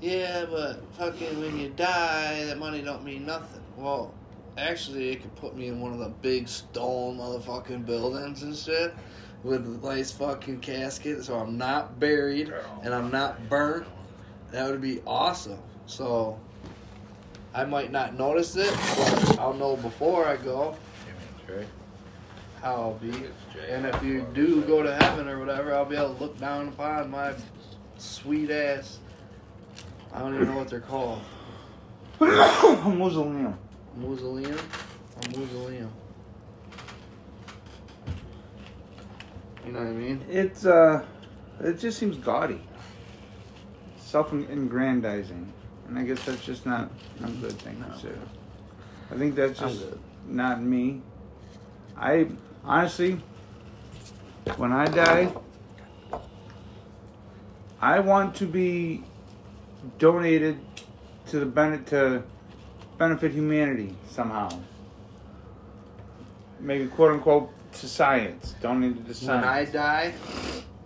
yeah, but fucking when you die, that money don't mean nothing. Well, actually, it could put me in one of the big stone motherfucking buildings and shit with a nice fucking casket, so I'm not buried and I'm not burnt. That would be awesome. So I might not notice it, but I'll know before I go how I'll be. And if you do go to heaven or whatever, I'll be able to look down upon my sweet ass. I don't even know what they're called. A mausoleum. Mausoleum? A mausoleum. You know what I mean? It's uh, it just seems gaudy, self-aggrandizing, and I guess that's just not a good thing to do. I think that's just not me. I honestly, when I die, I want to be donated to the benefit to benefit humanity somehow. Maybe quote unquote to science, donated to When I die,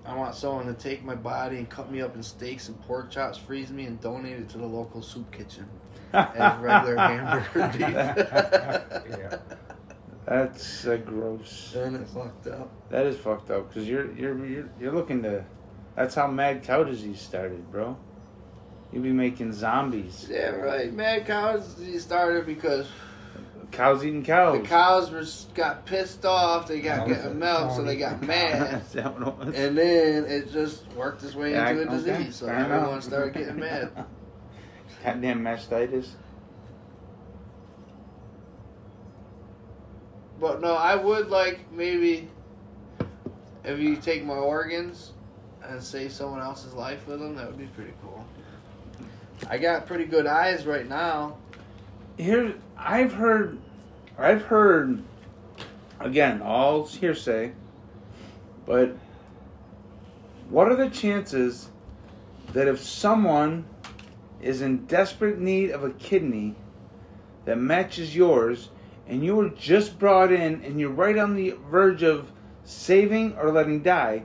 I want someone to take my body and cut me up in steaks and pork chops, freeze me, and donate it to the local soup kitchen as regular hamburger beef. Yeah. That's uh, gross. Then it's fucked up. That is fucked up because you're you're you're you're looking to. That's how mad cow disease started, bro. You be making zombies. Yeah, right. Mad cows started because Cows eating cows. the cows were got pissed off. They got getting milk, so they got mad. Is that what it was? And then it just worked its way Yeah, into a okay, disease. So fair enough. everyone started getting mad. Goddamn mastitis. But no, I would like maybe if you take my organs and save someone else's life with them, that would be pretty cool. I got pretty good eyes right now. Here, I've heard, I've heard, again, all hearsay, but what are the chances that if someone is in desperate need of a kidney that matches yours, and you were just brought in and you're right on the verge of saving or letting die,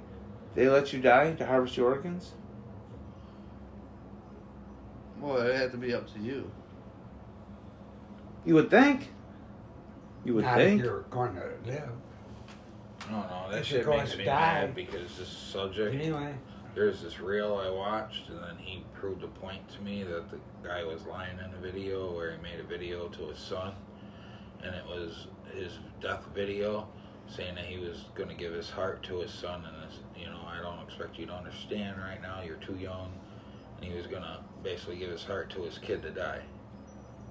they let you die to harvest your organs? Well, it had to be up to you. You would think. You would Not think. if you're going to live. No, no, that If you're shit going makes to me die. mad because this subject. Anyway, There's this reel I watched, and then he proved a point to me that the guy was lying in a video where he made a video to his son, and it was his death video, saying that he was going to give his heart to his son, and this, you know, I don't expect you to understand right now. You're too young, and he was going to basically give his heart to his kid to die.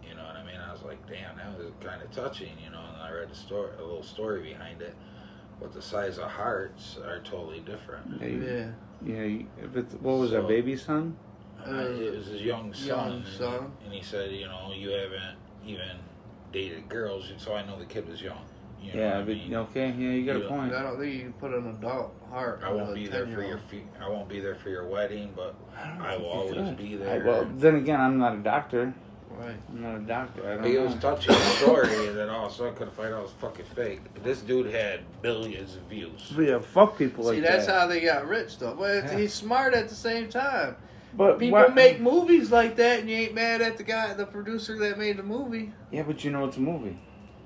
You know what I mean? I was like, damn, that was kind of touching, you know. And I read the story, a little story behind it, but the size of hearts are totally different. Yeah, Yeah. Yeah, if it's what was a So- baby son? Uh, it was his young son, Young and, son. and he said, you know, you haven't even dated girls, so I know the kid was young. You know Yeah, what I mean? okay, yeah, you got You- a point. I don't think you can put an adult heart. I won't be there for your fe- I won't be there for your wedding, but I will always could. be I, there. well, then again, I'm not a doctor. Right. I'm not a doctor. I don't He know. was touching the story, and then all of a sudden, I couldn't find out it was fucking fake. But this dude had billions of views. But yeah, fuck people like that. See, like that's that. how they got rich, though. But Yeah. he's smart at the same time. but People what- make movies like that, and you ain't mad at the guy, the producer that made the movie. Yeah, but you know it's a movie.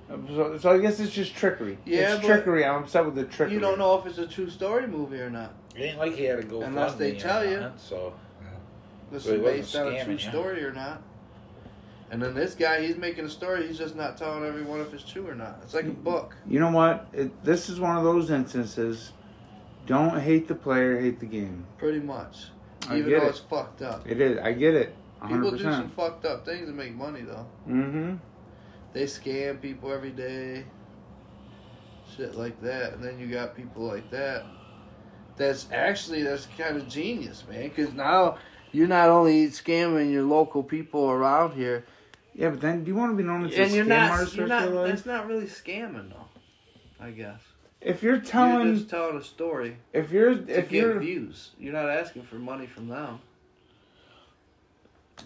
So, so I guess it's just trickery. Yeah, it's but- trickery. I'm upset with the trickery. You don't know if it's a true story movie or not. It ain't like he had to go Unless they tell you. So This is based on a true scamming you. story or not. And then this guy, he's making a story. He's just not telling everyone if it's true or not. It's like a book. You know what? It, this is one of those instances. Don't hate the player, hate the game. Pretty much. I Even get though it. it's fucked up. It is. I get it. 100%. People do some fucked up things to make money, though. Mm-hmm. They scam people every day. Shit like that. And then you got people like that. That's actually, that's kind of genius, man. Because now you're not only scamming your local people around here. Yeah, but then do you want to be known as a you're scam not, artist you're the rest of not, that's not really scamming, though. I guess. If you're telling, you're just telling a story if you're, to if get you're, views. You're not asking for money from them.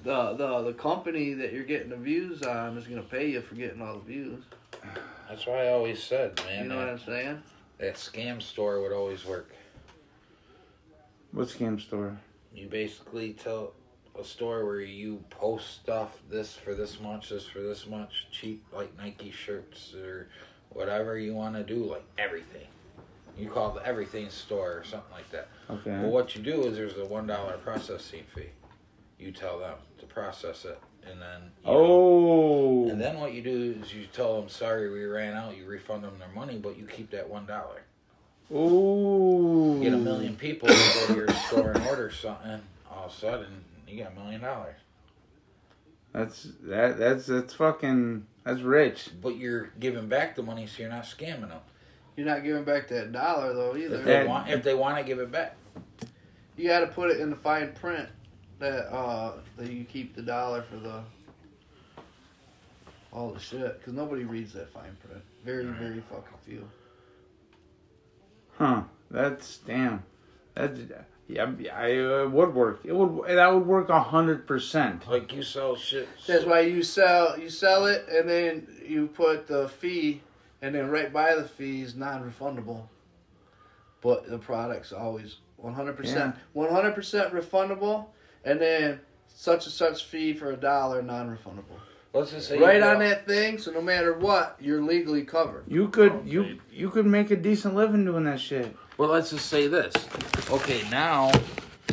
The the the company that you're getting the views on is gonna pay you for getting all the views. that's why I always said, man, You know what that, I'm saying? that scam store would always work. what scam store? You basically tell a store where you post stuff this for this much, this for this much, cheap like Nike shirts or whatever you want to do, like everything. You call the everything store or something like that. Okay. Well, what you do is there's a one dollar processing fee. You tell them to process it, and then you know, oh. and then what you do is you tell them, sorry, we ran out. You refund them their money, but you keep that one dollar. Ooh. Get a million people to go to your store and order something. All of a sudden, you got a million dollars. That's that. That's that's fucking. That's rich. But you're giving back the money, so you're not scamming them. You're not giving back that dollar though either. If either. they That- want, if they want to give it back, You got to put it in the fine print that uh that you keep the dollar for the all the shit because nobody reads that fine print. Very very fucking few. Huh. That's damn. That's yeah. I uh, would work. It would. That would work a hundred percent. like you sell shit. That's why you sell you sell it and then you put the fee and then right by the fee is non-refundable. But the product's always 100% Yeah. 100% refundable and then such and such fee for a dollar non-refundable. Let's just say right on that thing so no matter what you're legally covered. You could oh, you you could make a decent living doing that shit. Well, let's just say this. Okay, now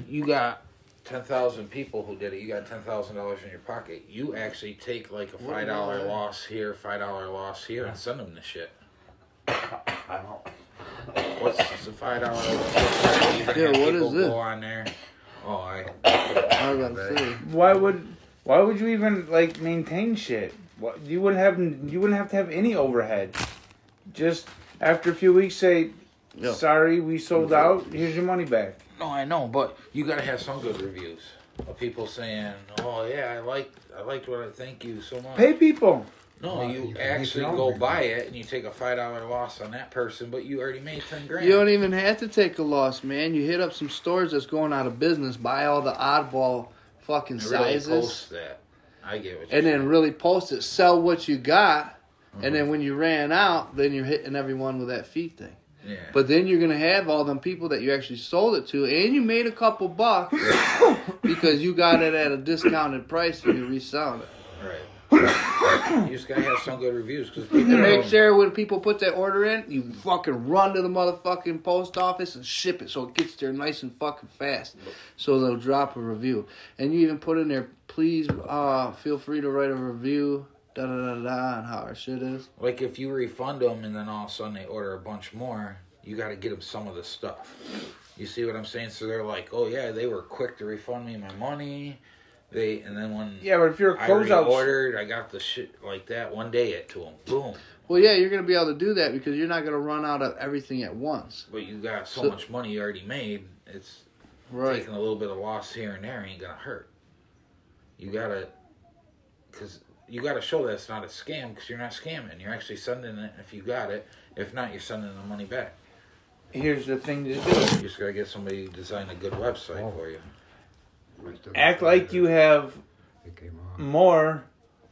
you got ten thousand people who did it. You got ten thousand dollars in your pocket. You actually take like a five dollar loss here, five dollar loss here, and send them the shit. I don't. What's the five dollar? Yeah, what is this? Go on there. Oh, I. I was gonna say. Why would why would you even like maintain shit? What you wouldn't have you wouldn't have to have any overhead. Just after a few weeks, say, Yeah. sorry, we sold out. Here's your money back. No, I know, but you gotta have some good reviews of people saying, "Oh yeah, I liked, I liked what I thank you so much." Pay people. No, Well, you you actually go buy it and you take a five dollar loss on that person, but you already made ten grand. You don't even have to take a loss, man. You hit up some stores that's going out of business, buy all the oddball fucking And really sizes, post that. I get what you and then really post it, sell what you got, and then mm-hmm. when you ran out, then you're hitting everyone with that fee thing. yeah. But then you're gonna have all them people that you actually sold it to, and you made a couple bucks because you got it at a discounted price and you reselling it. right. you just gotta have some good reviews because. And make sure when people put that order in, you fucking run to the motherfucking post office and ship it so it gets there nice and fucking fast. So they'll drop a review. And you even put in there, please uh, feel free to write a review, da da da da, on how our shit is. Like if you refund them and then all of a sudden they order a bunch more, you got to get them some of the stuff. You see what I'm saying? So they're like, "Oh yeah, they were quick to refund me my money." They and then when Yeah, but if you're a I already closeout, ordered, I got the shit like that one day it to them. Boom. Well, yeah, you're gonna be able to do that because you're not gonna run out of everything at once. But you got so, So- much money you already made. It's Right. taking a little bit of loss here and there ain't gonna hurt. You gotta, cause you got to show that it's not a scam because you're not scamming. You're actually sending it if you got it. If not, you're sending the money back. Here's the thing to do. You just gotta get somebody to design a good website oh. for you. Act like you have It came on. more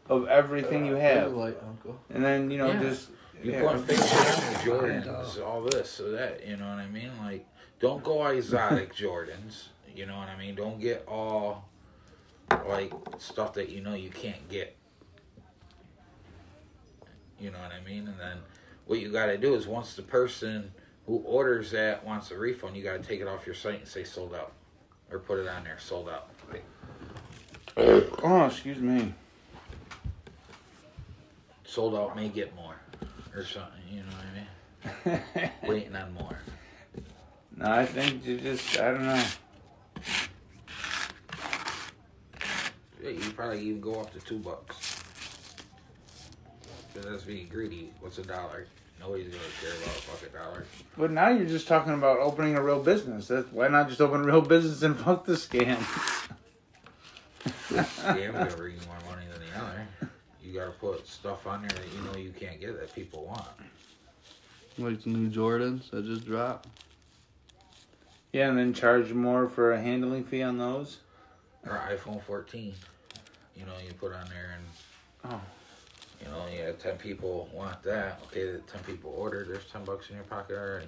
of everything uh, you have. Light, Uncle. And then, you know, Yeah. just. You yeah. put fake Jordans, Jordans, all this, so that you know what I mean. Like, don't go exotic Jordans. You know what I mean. Don't get all like stuff that you know you can't get. You know what I mean. And then what you got to do is once the person who orders that wants a refund, you got to take it off your site and say sold out, or put it on there sold out. Oh, excuse me. Sold out may get more, or something. You know what I mean. Waiting on more. No, I think you just, I don't know. Yeah, you probably even go up to two bucks. Cause that's being greedy. What's a dollar? Nobody's gonna care about a fucking dollar. But now you're just talking about opening a real business. That's, why not just open a real business and fuck the scam? This scam's gonna bring you more money than the other. You gotta put stuff on there that you know you can't get that people want. Like the new Jordans that just dropped. Yeah, and then charge more for a handling fee on those. Or iPhone 14. You know, you put on there and Oh. You know, yeah, ten people want that. Okay, the ten people ordered, there's ten bucks in your pocket already.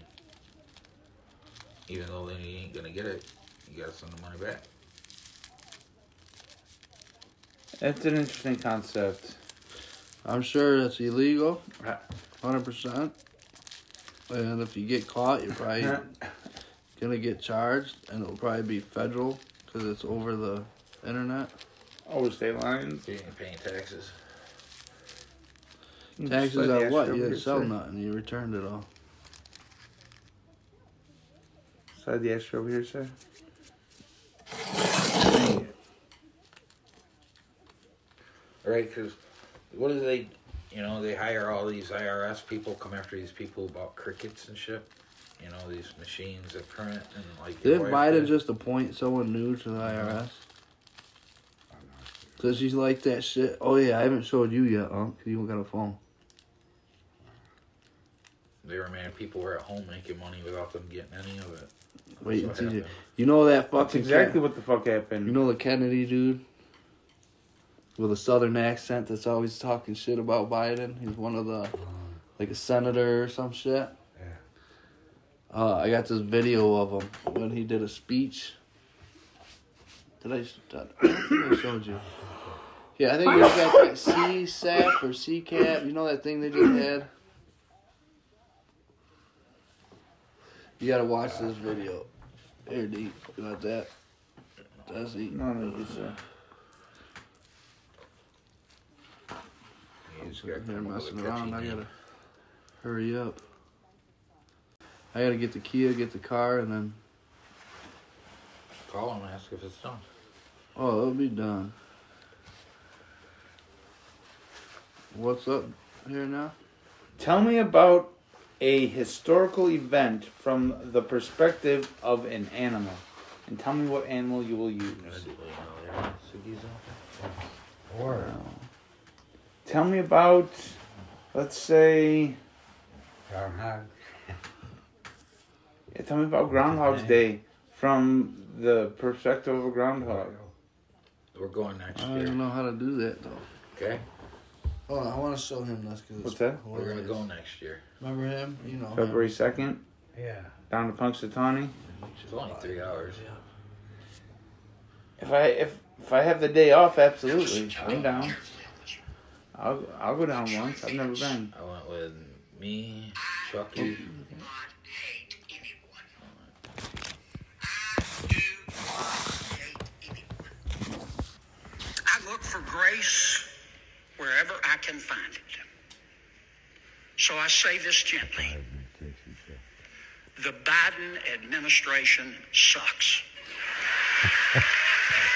Even though then you ain't gonna get it, you gotta send the money back. That's an interesting concept. I'm sure that's illegal, Right. hundred percent. And if you get caught, you're probably gonna get charged, and it'll probably be federal because it's over the internet. Over state lines. You ain't paying taxes. Taxes Slide on what? You didn't sell nothing. You returned it all. Slide the extra over here, sir. Right, because what do they, you know, they hire all these IRS people, come after these people about crickets and shit. You know, these machines that print and like. your Didn't Biden did. just appoint someone new to the uh-huh. IRS? Cause he's like that shit. Oh yeah, I haven't showed you yet, huh? You don't got a phone. They were mad people were at home making money without them getting any of it. Wait That's and what see. happened. You know that That's exactly Ken- what the fuck happened. You know the Kennedy dude with a southern accent that's always talking shit about Biden. He's one of the like a senator or some shit. Yeah. Uh, I got this video of him when he did a speech. Did I? Did I showed you? Yeah, I think he got that CSAP or CCAP. You know that thing they just had. You gotta watch this video. Here, D. You got that? That's it. No, no, it's, uh, You just gotta Here come up with a messing catchy around. I name. gotta hurry up. I gotta get the Kia, get the car, and then Call them and ask if it's done. oh, it'll be done. What's up here now? Tell me about a historical event from the perspective of an animal. And tell me what animal you will use. Or uh, Tell me about, let's say, groundhog. yeah, tell me about Groundhog's Day from the perspective of a groundhog. We're going next I don't even know how to do that though. Okay? Hold on, I want to show him this. Cause What's that? We're gonna go next year. Remember him? You know. him. February 2nd, Yeah. down to Punxsutawney. It's only three hours. Yeah. If I if if I have the day off, absolutely, I'm down. I'll I'll go down once. I've never been. I went with me, Chucky. Oh. I look for grace wherever I can find it. So I say this gently. The Biden administration sucks.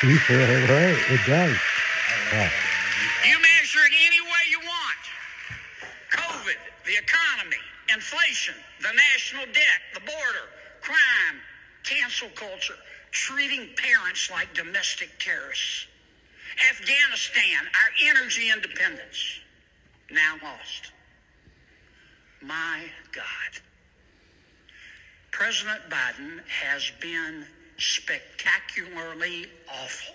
You feel it right. It does. You measure it any way you want. COVID, the economy, inflation, the national debt, the border, crime, cancel culture, treating parents like domestic terrorists. Afghanistan, our energy independence, now lost. My God. President Biden has been spectacularly awful.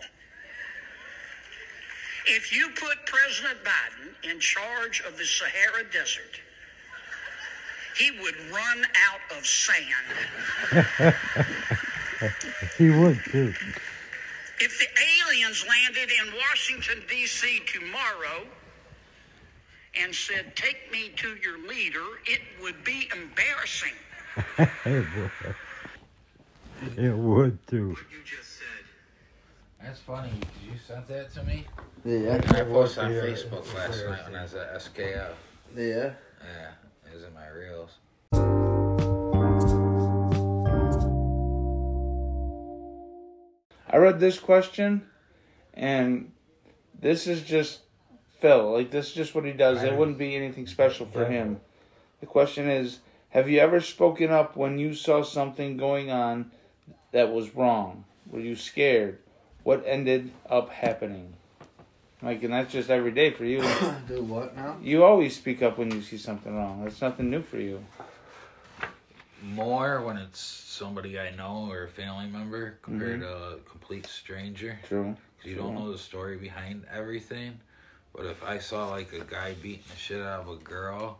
If you put President Biden in charge of the Sahara Desert, he would run out of sand. he would too. If the aliens landed in Washington, D.C. tomorrow and said, Take me to your leader, it would be embarrassing. it would. It would too. That's funny. Did you send that to me? Yeah. I posted on Facebook last night when I was at SKF. Yeah. Yeah, it was in my reels. I read this question, and this is just Phil. Like this is just what he does. It wouldn't be anything special for him. The question is: Have you ever spoken up when you saw something going on that was wrong? Were you scared? What ended up happening? Like, and that's just every day for you. Do what now? You always speak up when you see something wrong. That's nothing new for you. More when it's somebody I know or a family member compared mm-hmm. to a complete stranger. True. You don't know the story behind everything. But if I saw like a guy beating the shit out of a girl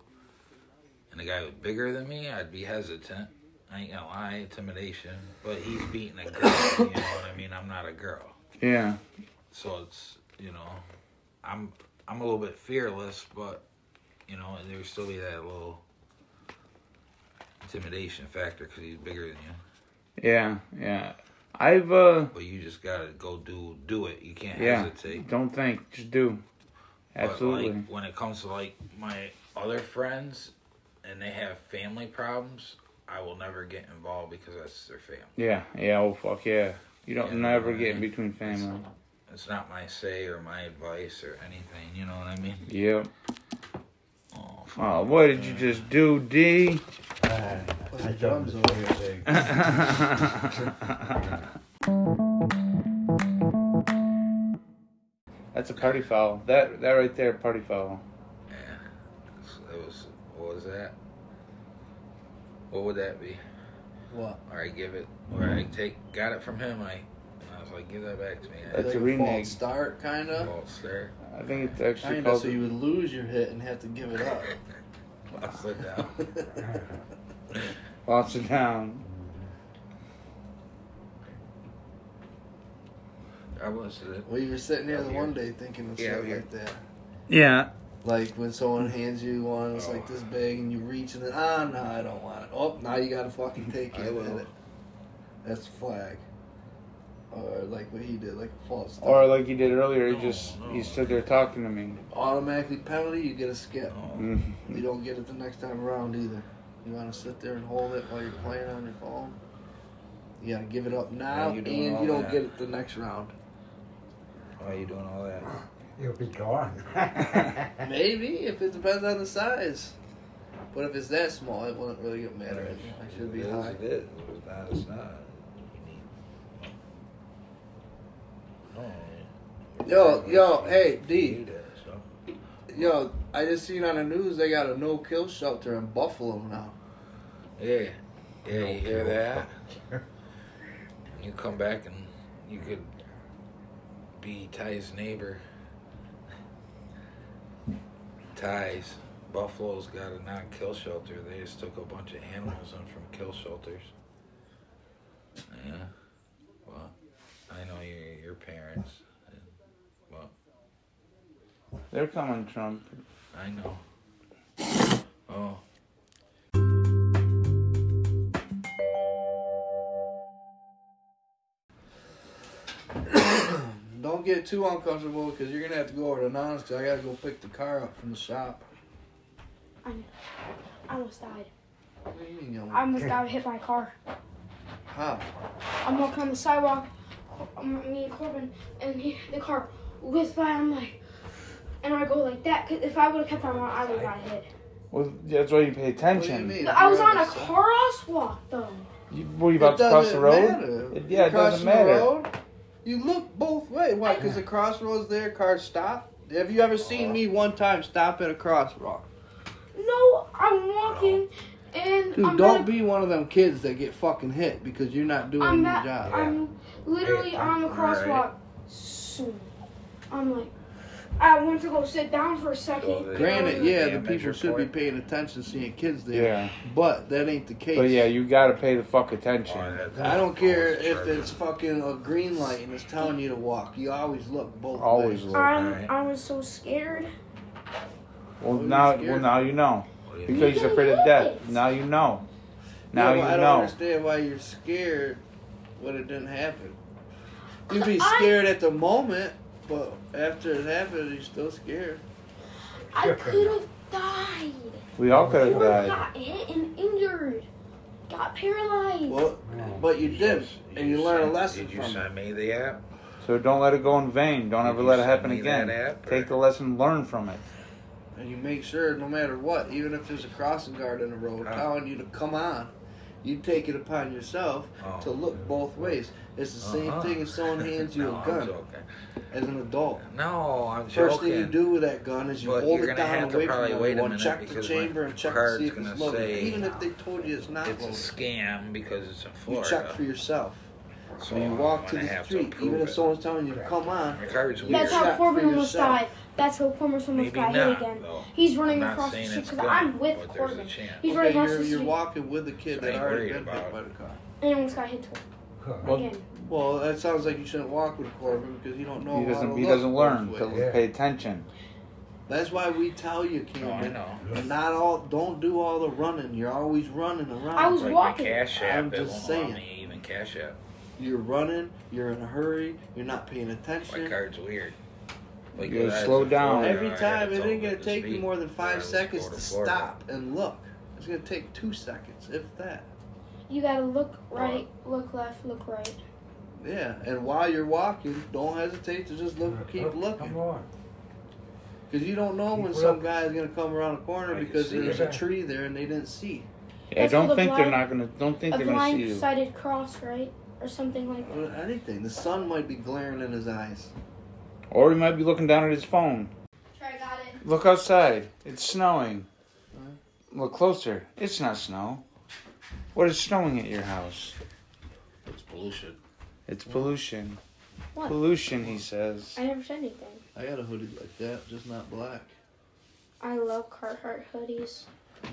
and the guy was bigger than me, I'd be hesitant. I ain't gonna lie, intimidation. But he's beating a girl, you know what I mean? I'm not a girl. Yeah. So it's you know, I'm I'm a little bit fearless, but you know, there would still be that little intimidation factor because he's bigger than you. Yeah. Yeah. I've uh. But you just gotta go do do it. You can't Yeah. hesitate. Don't think. Just do. Absolutely. like, when it comes to like my other friends and they have family problems, I will never get involved because that's their family. Yeah, yeah, oh fuck yeah. You don't Yeah, never get in between family. It's not my say or my advice or anything. You know what I mean? Yep. Oh, Oh, what did you just do, D? Put the drums over here. That's a party foul. That that right there, party foul. Yeah. So That was what was that? What would that be? What? Or I give it, or I take, got it from him. I, I was like, give that back to me. That's like a false start, kind of. False start. I think it's actually Kind of, called. so you would lose your hit and have to give it up. Lost it down. Lost it down. I listed it. well, you were sitting here the one day thinking of Yeah, shit like that. Yeah. Like when someone hands you one that's like this big and you reach and then, ah, no, I don't want it. Oh, now you gotta fucking take it. I will. it- That's a flag. Or like what he did, like a false. Or like you did earlier, he No, just no. he stood there talking to me. automatically penalty, you get a skip. Oh, Mm. You don't get it the next time around either. You want to sit there and hold it while you're playing on your phone. You gotta give it up now, you and you don't that? get it the next round. Why are you doing all that? You'll be gone. Maybe if it depends on the size. But if it's that small, it wouldn't really matter. mad. I should be It is, high. It is. If it's not, it's not. No. Yo, yo, hey, You D. do that, so. Yo, I just seen on the news they got a no kill shelter in Buffalo now. Yeah. Yeah, you hear that? You come back and you could be Ty's neighbor. Ty's. Buffalo's got a non kill shelter. They just took a bunch of animals in from kill shelters. Yeah. Well, I know your your parents. and- Well, They're coming, Trump. I know. Oh. Don't get too uncomfortable because you're gonna have to go over to Non's 'cause I gotta go pick the car up from the shop. I almost died. What do you mean, you I almost got hit by a car. How? I'm walking on the sidewalk, Um, me and Corbin, and he, the car whizzes by. I'm like, and I go like that. Cause if I would have kept on, I would have got hit. Well, that's why you pay attention. mean? I was on a crosswalk though. You, were you about to cross the road? matter. It- You're yeah, it doesn't crossing the matter. road, You look both ways. Why? Because the crossroads there, cars stop. Have you ever seen uh-huh. me one time stop at a crosswalk? No, I'm walking and Dude, I'm don't at a- be one of them kids that get fucking hit because you're not doing I'm your at, job. I'm literally Hey, on the alright. crosswalk. Soon. I'm like, I went to go sit down for a second. Granted, yeah, the damage people should be paying attention, seeing kids there. Yeah. But that ain't the case. But yeah, you gotta pay the fuck attention. I don't care if it's fucking a green light and it's telling you to walk. You always look both Always ways. look. I, I was so scared. Well, What now, scared well, now you know. You Because he's afraid of death. Now you know. Now Yeah, well, I you don't know. understand why you're scared when it didn't happen. You'd be I- scared at the moment, but after it happened, you're still scared. I could have died. We all could have died. got hit and injured. Got paralyzed. Well, but you didn't, and you learn a lesson Did you from send me the app? So don't let it go in vain. Don't Did ever let it happen again. that app, or- Take the lesson, learn from it. And you make sure, no matter what, even if there's a crossing guard in the road telling you to come on, you take it upon yourself Oh. to look both ways. It's the same Uh-huh. thing as someone hands you No, a I'm gun as an adult. No, I'm First joking. thing you do with that gun is you But hold it down have to away from probably wait a everyone, check the because chamber my and check to see if gonna it's loaded. say Even if they told you it's not It's a scam because it's in you check for yourself. So when you walk to the have to street, approve even if someone's telling you to come on, My card's you weird. That's how check Corbin for almost yourself. died. That's how Corbin almost Maybe got not, hit again. though. He's running I'm across the street because I'm with but Corbin. chance. He's Okay, running across you're, the you're walking with the kid I that already worried been about hit by the car. and almost got hit twice Well, again. Well, that sounds like you shouldn't walk with Corbin because you don't know he how doesn't. to He look doesn't learn ways. to pay attention. That's why we tell you, No, I know. Not all. Don't do all the running. You're always running around. I was like walking. Cash app, I'm just saying. me even Cash App. You're running. You're in a hurry. You're not paying attention. My attention. card's weird. Like You gotta slow down. Every time, it ain't gonna take you more than five was seconds to Florida. stop and look. It's gonna take two seconds, if that. You gotta look right, look left, look right. Yeah, and while you're walking, don't hesitate to just look, keep Come looking, on. because you don't know when Keep some guy is gonna come around a corner I because there's a tree there and they didn't see. Yeah, That's don't called a think they're not gonna. Don't think they're gonna see you. blind-sided cross, right, or something like that. Or anything. The sun might be glaring in his eyes. Or he might be looking down at his phone. Try got it. Look outside. It's snowing. Look closer. It's not snow. What is snowing at your house? It's pollution. It's pollution. What? Pollution, he says. I never said anything. I got a hoodie like that, just not black. I love Carhartt hoodies.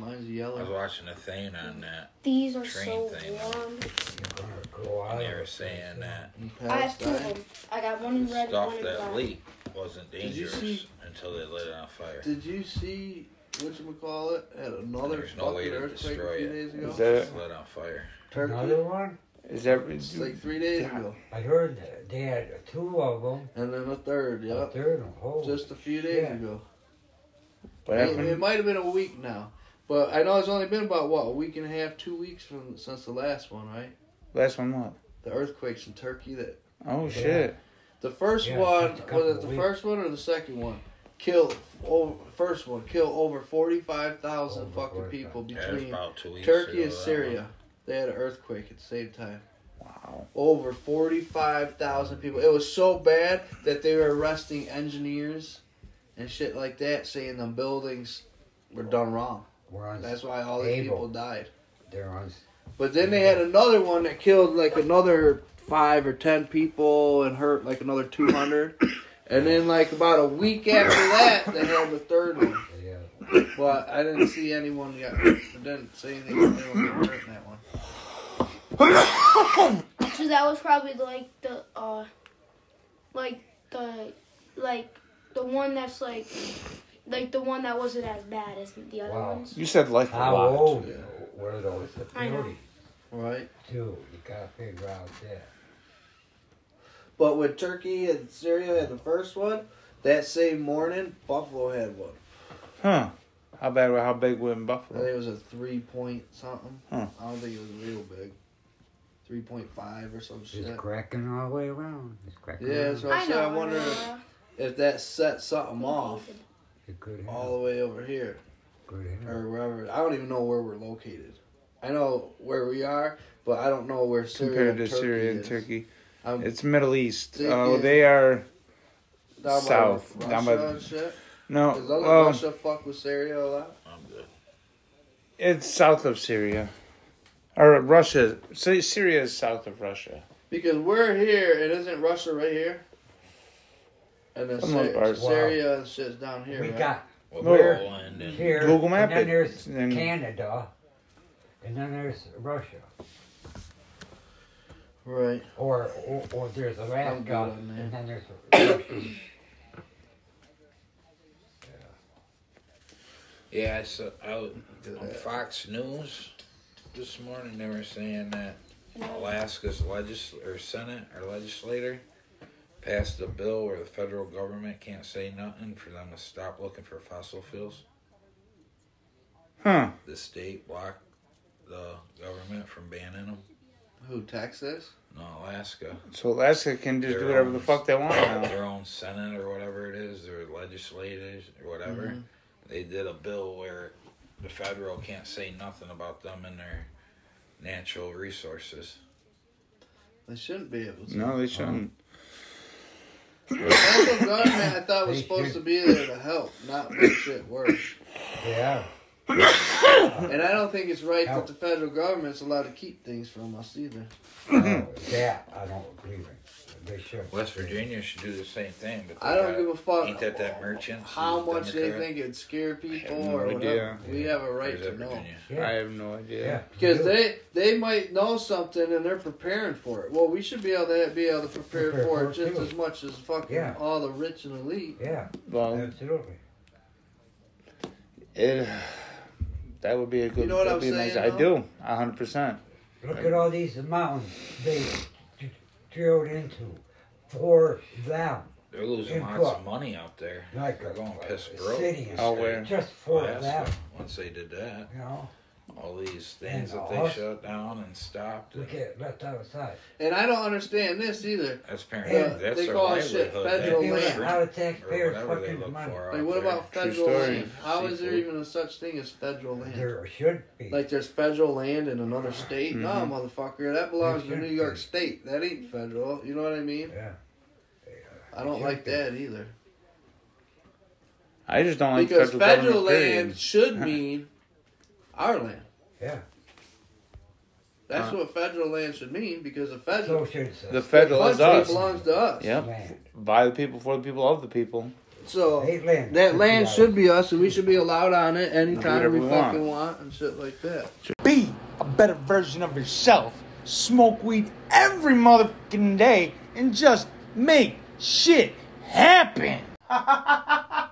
Mine's yellow. I was watching a thing on that, These are Train so thing. warm. You're gonna go out and they were saying that I have two of them. I got one in red and stuff one that black. leaked wasn't dangerous see- until they lit it on fire. Did you see whatchamacallit had another There's no way to earthquake a destroy few it. days ago? Is that It's lit on fire. Turkey. Another one? Is that It's like three days ago. I heard that they had two of them. And then a third, Yeah, A yep. third one. Holy Just a few days shit. ago. what It, it might have been a week now. But I know it's only been about, what, a week and a half, two weeks from since the last one, right? Last one what? The earthquakes in Turkey that Oh shit. The first Yeah, one just was it the weeks. first one or the second one? Killed over oh, first one killed over forty five thousand fucking 45. people Yeah, it was between about Turkey and that Syria. They had an earthquake at the same time. Wow. Over forty five thousand people. It was so bad that they were arresting engineers and shit like that, saying the buildings were done wrong. We're on. That's why all these people died. They're on. But then they had another one that killed like another five or ten people and hurt like another two hundred. and then like about a week after that, they had the third one. Yeah. But I didn't see anyone yet. It didn't see anything about anyone getting hurt in that one. So that was probably like the uh, like the like the one that's like like the one that wasn't as bad as the other Wow. ones. You said like a How lot. old Yeah. were those? The I know. beauty, Right? too. You gotta figure out that. But with Turkey and Syria had the first one, that same morning, Buffalo had one. Huh. How bad? How big was I think Buffalo? it was a three point something. Huh. I don't think it was real big. Three point five or some shit. It's cracking all the way around. It's cracking. Yeah, around. that's what I, I said. know. I wonder if that set something off It could all the way over here Good hell. or wherever. I don't even know where we're located. I know where we are, but I don't know where Syria Compared and to Turkey Syria and is. Turkey. Um, It's Middle East. See, Oh, they are down south. Russia down by and shit. no. Does other Well, Russia fuck with Syria a lot? I'm good. it's south of Syria, or Russia. Sy- Syria is south of Russia. Because we're here, and isn't Russia right here? And then For the most Syria, part. Syria and shit's down here. We right? got Well, Where? And here, Google map and then it, there's and- Canada, and then there's Russia, Right. or or, or there's Alaska, and then there's Russia. Yeah, I saw out on Fox News this morning. They were saying that Alaska's legis or Senate or legislator passed a bill where the federal government can't say nothing for them to stop looking for fossil fuels. Huh. The state blocked the government from banning them. Who Texas? No, Alaska. So Alaska can just do whatever own- the fuck they want now. Their own senate or whatever it is, their legislators or whatever. Mhm. They did a bill where the federal can't say nothing about them and their natural resources. They shouldn't be able to. No, they shouldn't. The federal government, I thought was supposed to be there to help, not make shit worse. Yeah, And I don't think it's right that the federal government's allowed to keep things from us either. Uh, that I don't believe in. They should. West Virginia should do the same thing. But I don't got- give a fuck Ain't that that merchant? how who's much they think it'd scare people no or whatever. idea. We have a right to know. Yeah. I have no idea. Yeah, Because they they might know something and they're preparing for it. Well, we should be able to be able to prepare, Prepare for for it it just too. as much as fucking Yeah. all the rich and elite. Yeah, Well, absolutely. it that would be a good. You know what I'm be a nice, saying, I do, a hundred percent. Look at all these mountains they d- drilled into for them, They're losing In lots what? of money out there. like They're a, going a piss broke. city and Oh, stuff, where? just for Alaska, them. once they did that, You know, all these things And that they us- shut down and stopped. we get left outside. And I don't understand this either. That's Yeah, apparently that's they call shit federal land. shrink How the or taxpayers fucking look money. Like, what there. about True federal land? How is there even a such thing as federal land? There should be. Like there's federal land in another state? No, Mhm. motherfucker, that belongs to New York be. State. That ain't federal. You know what I mean? yeah. I don't should like be. that either. I just don't like because federal, federal land period. should mean our land. Yeah. That's Uh. what federal land should mean because the So federal should The federal is country us. belongs to us. Yep. land. By the people, for the people, of the people. So Hate land. that land should be us, and we should be allowed on it anytime whatever we we fucking want. and shit like that. Be a better version of yourself. Smoke weed every motherfucking day and just make shit happen.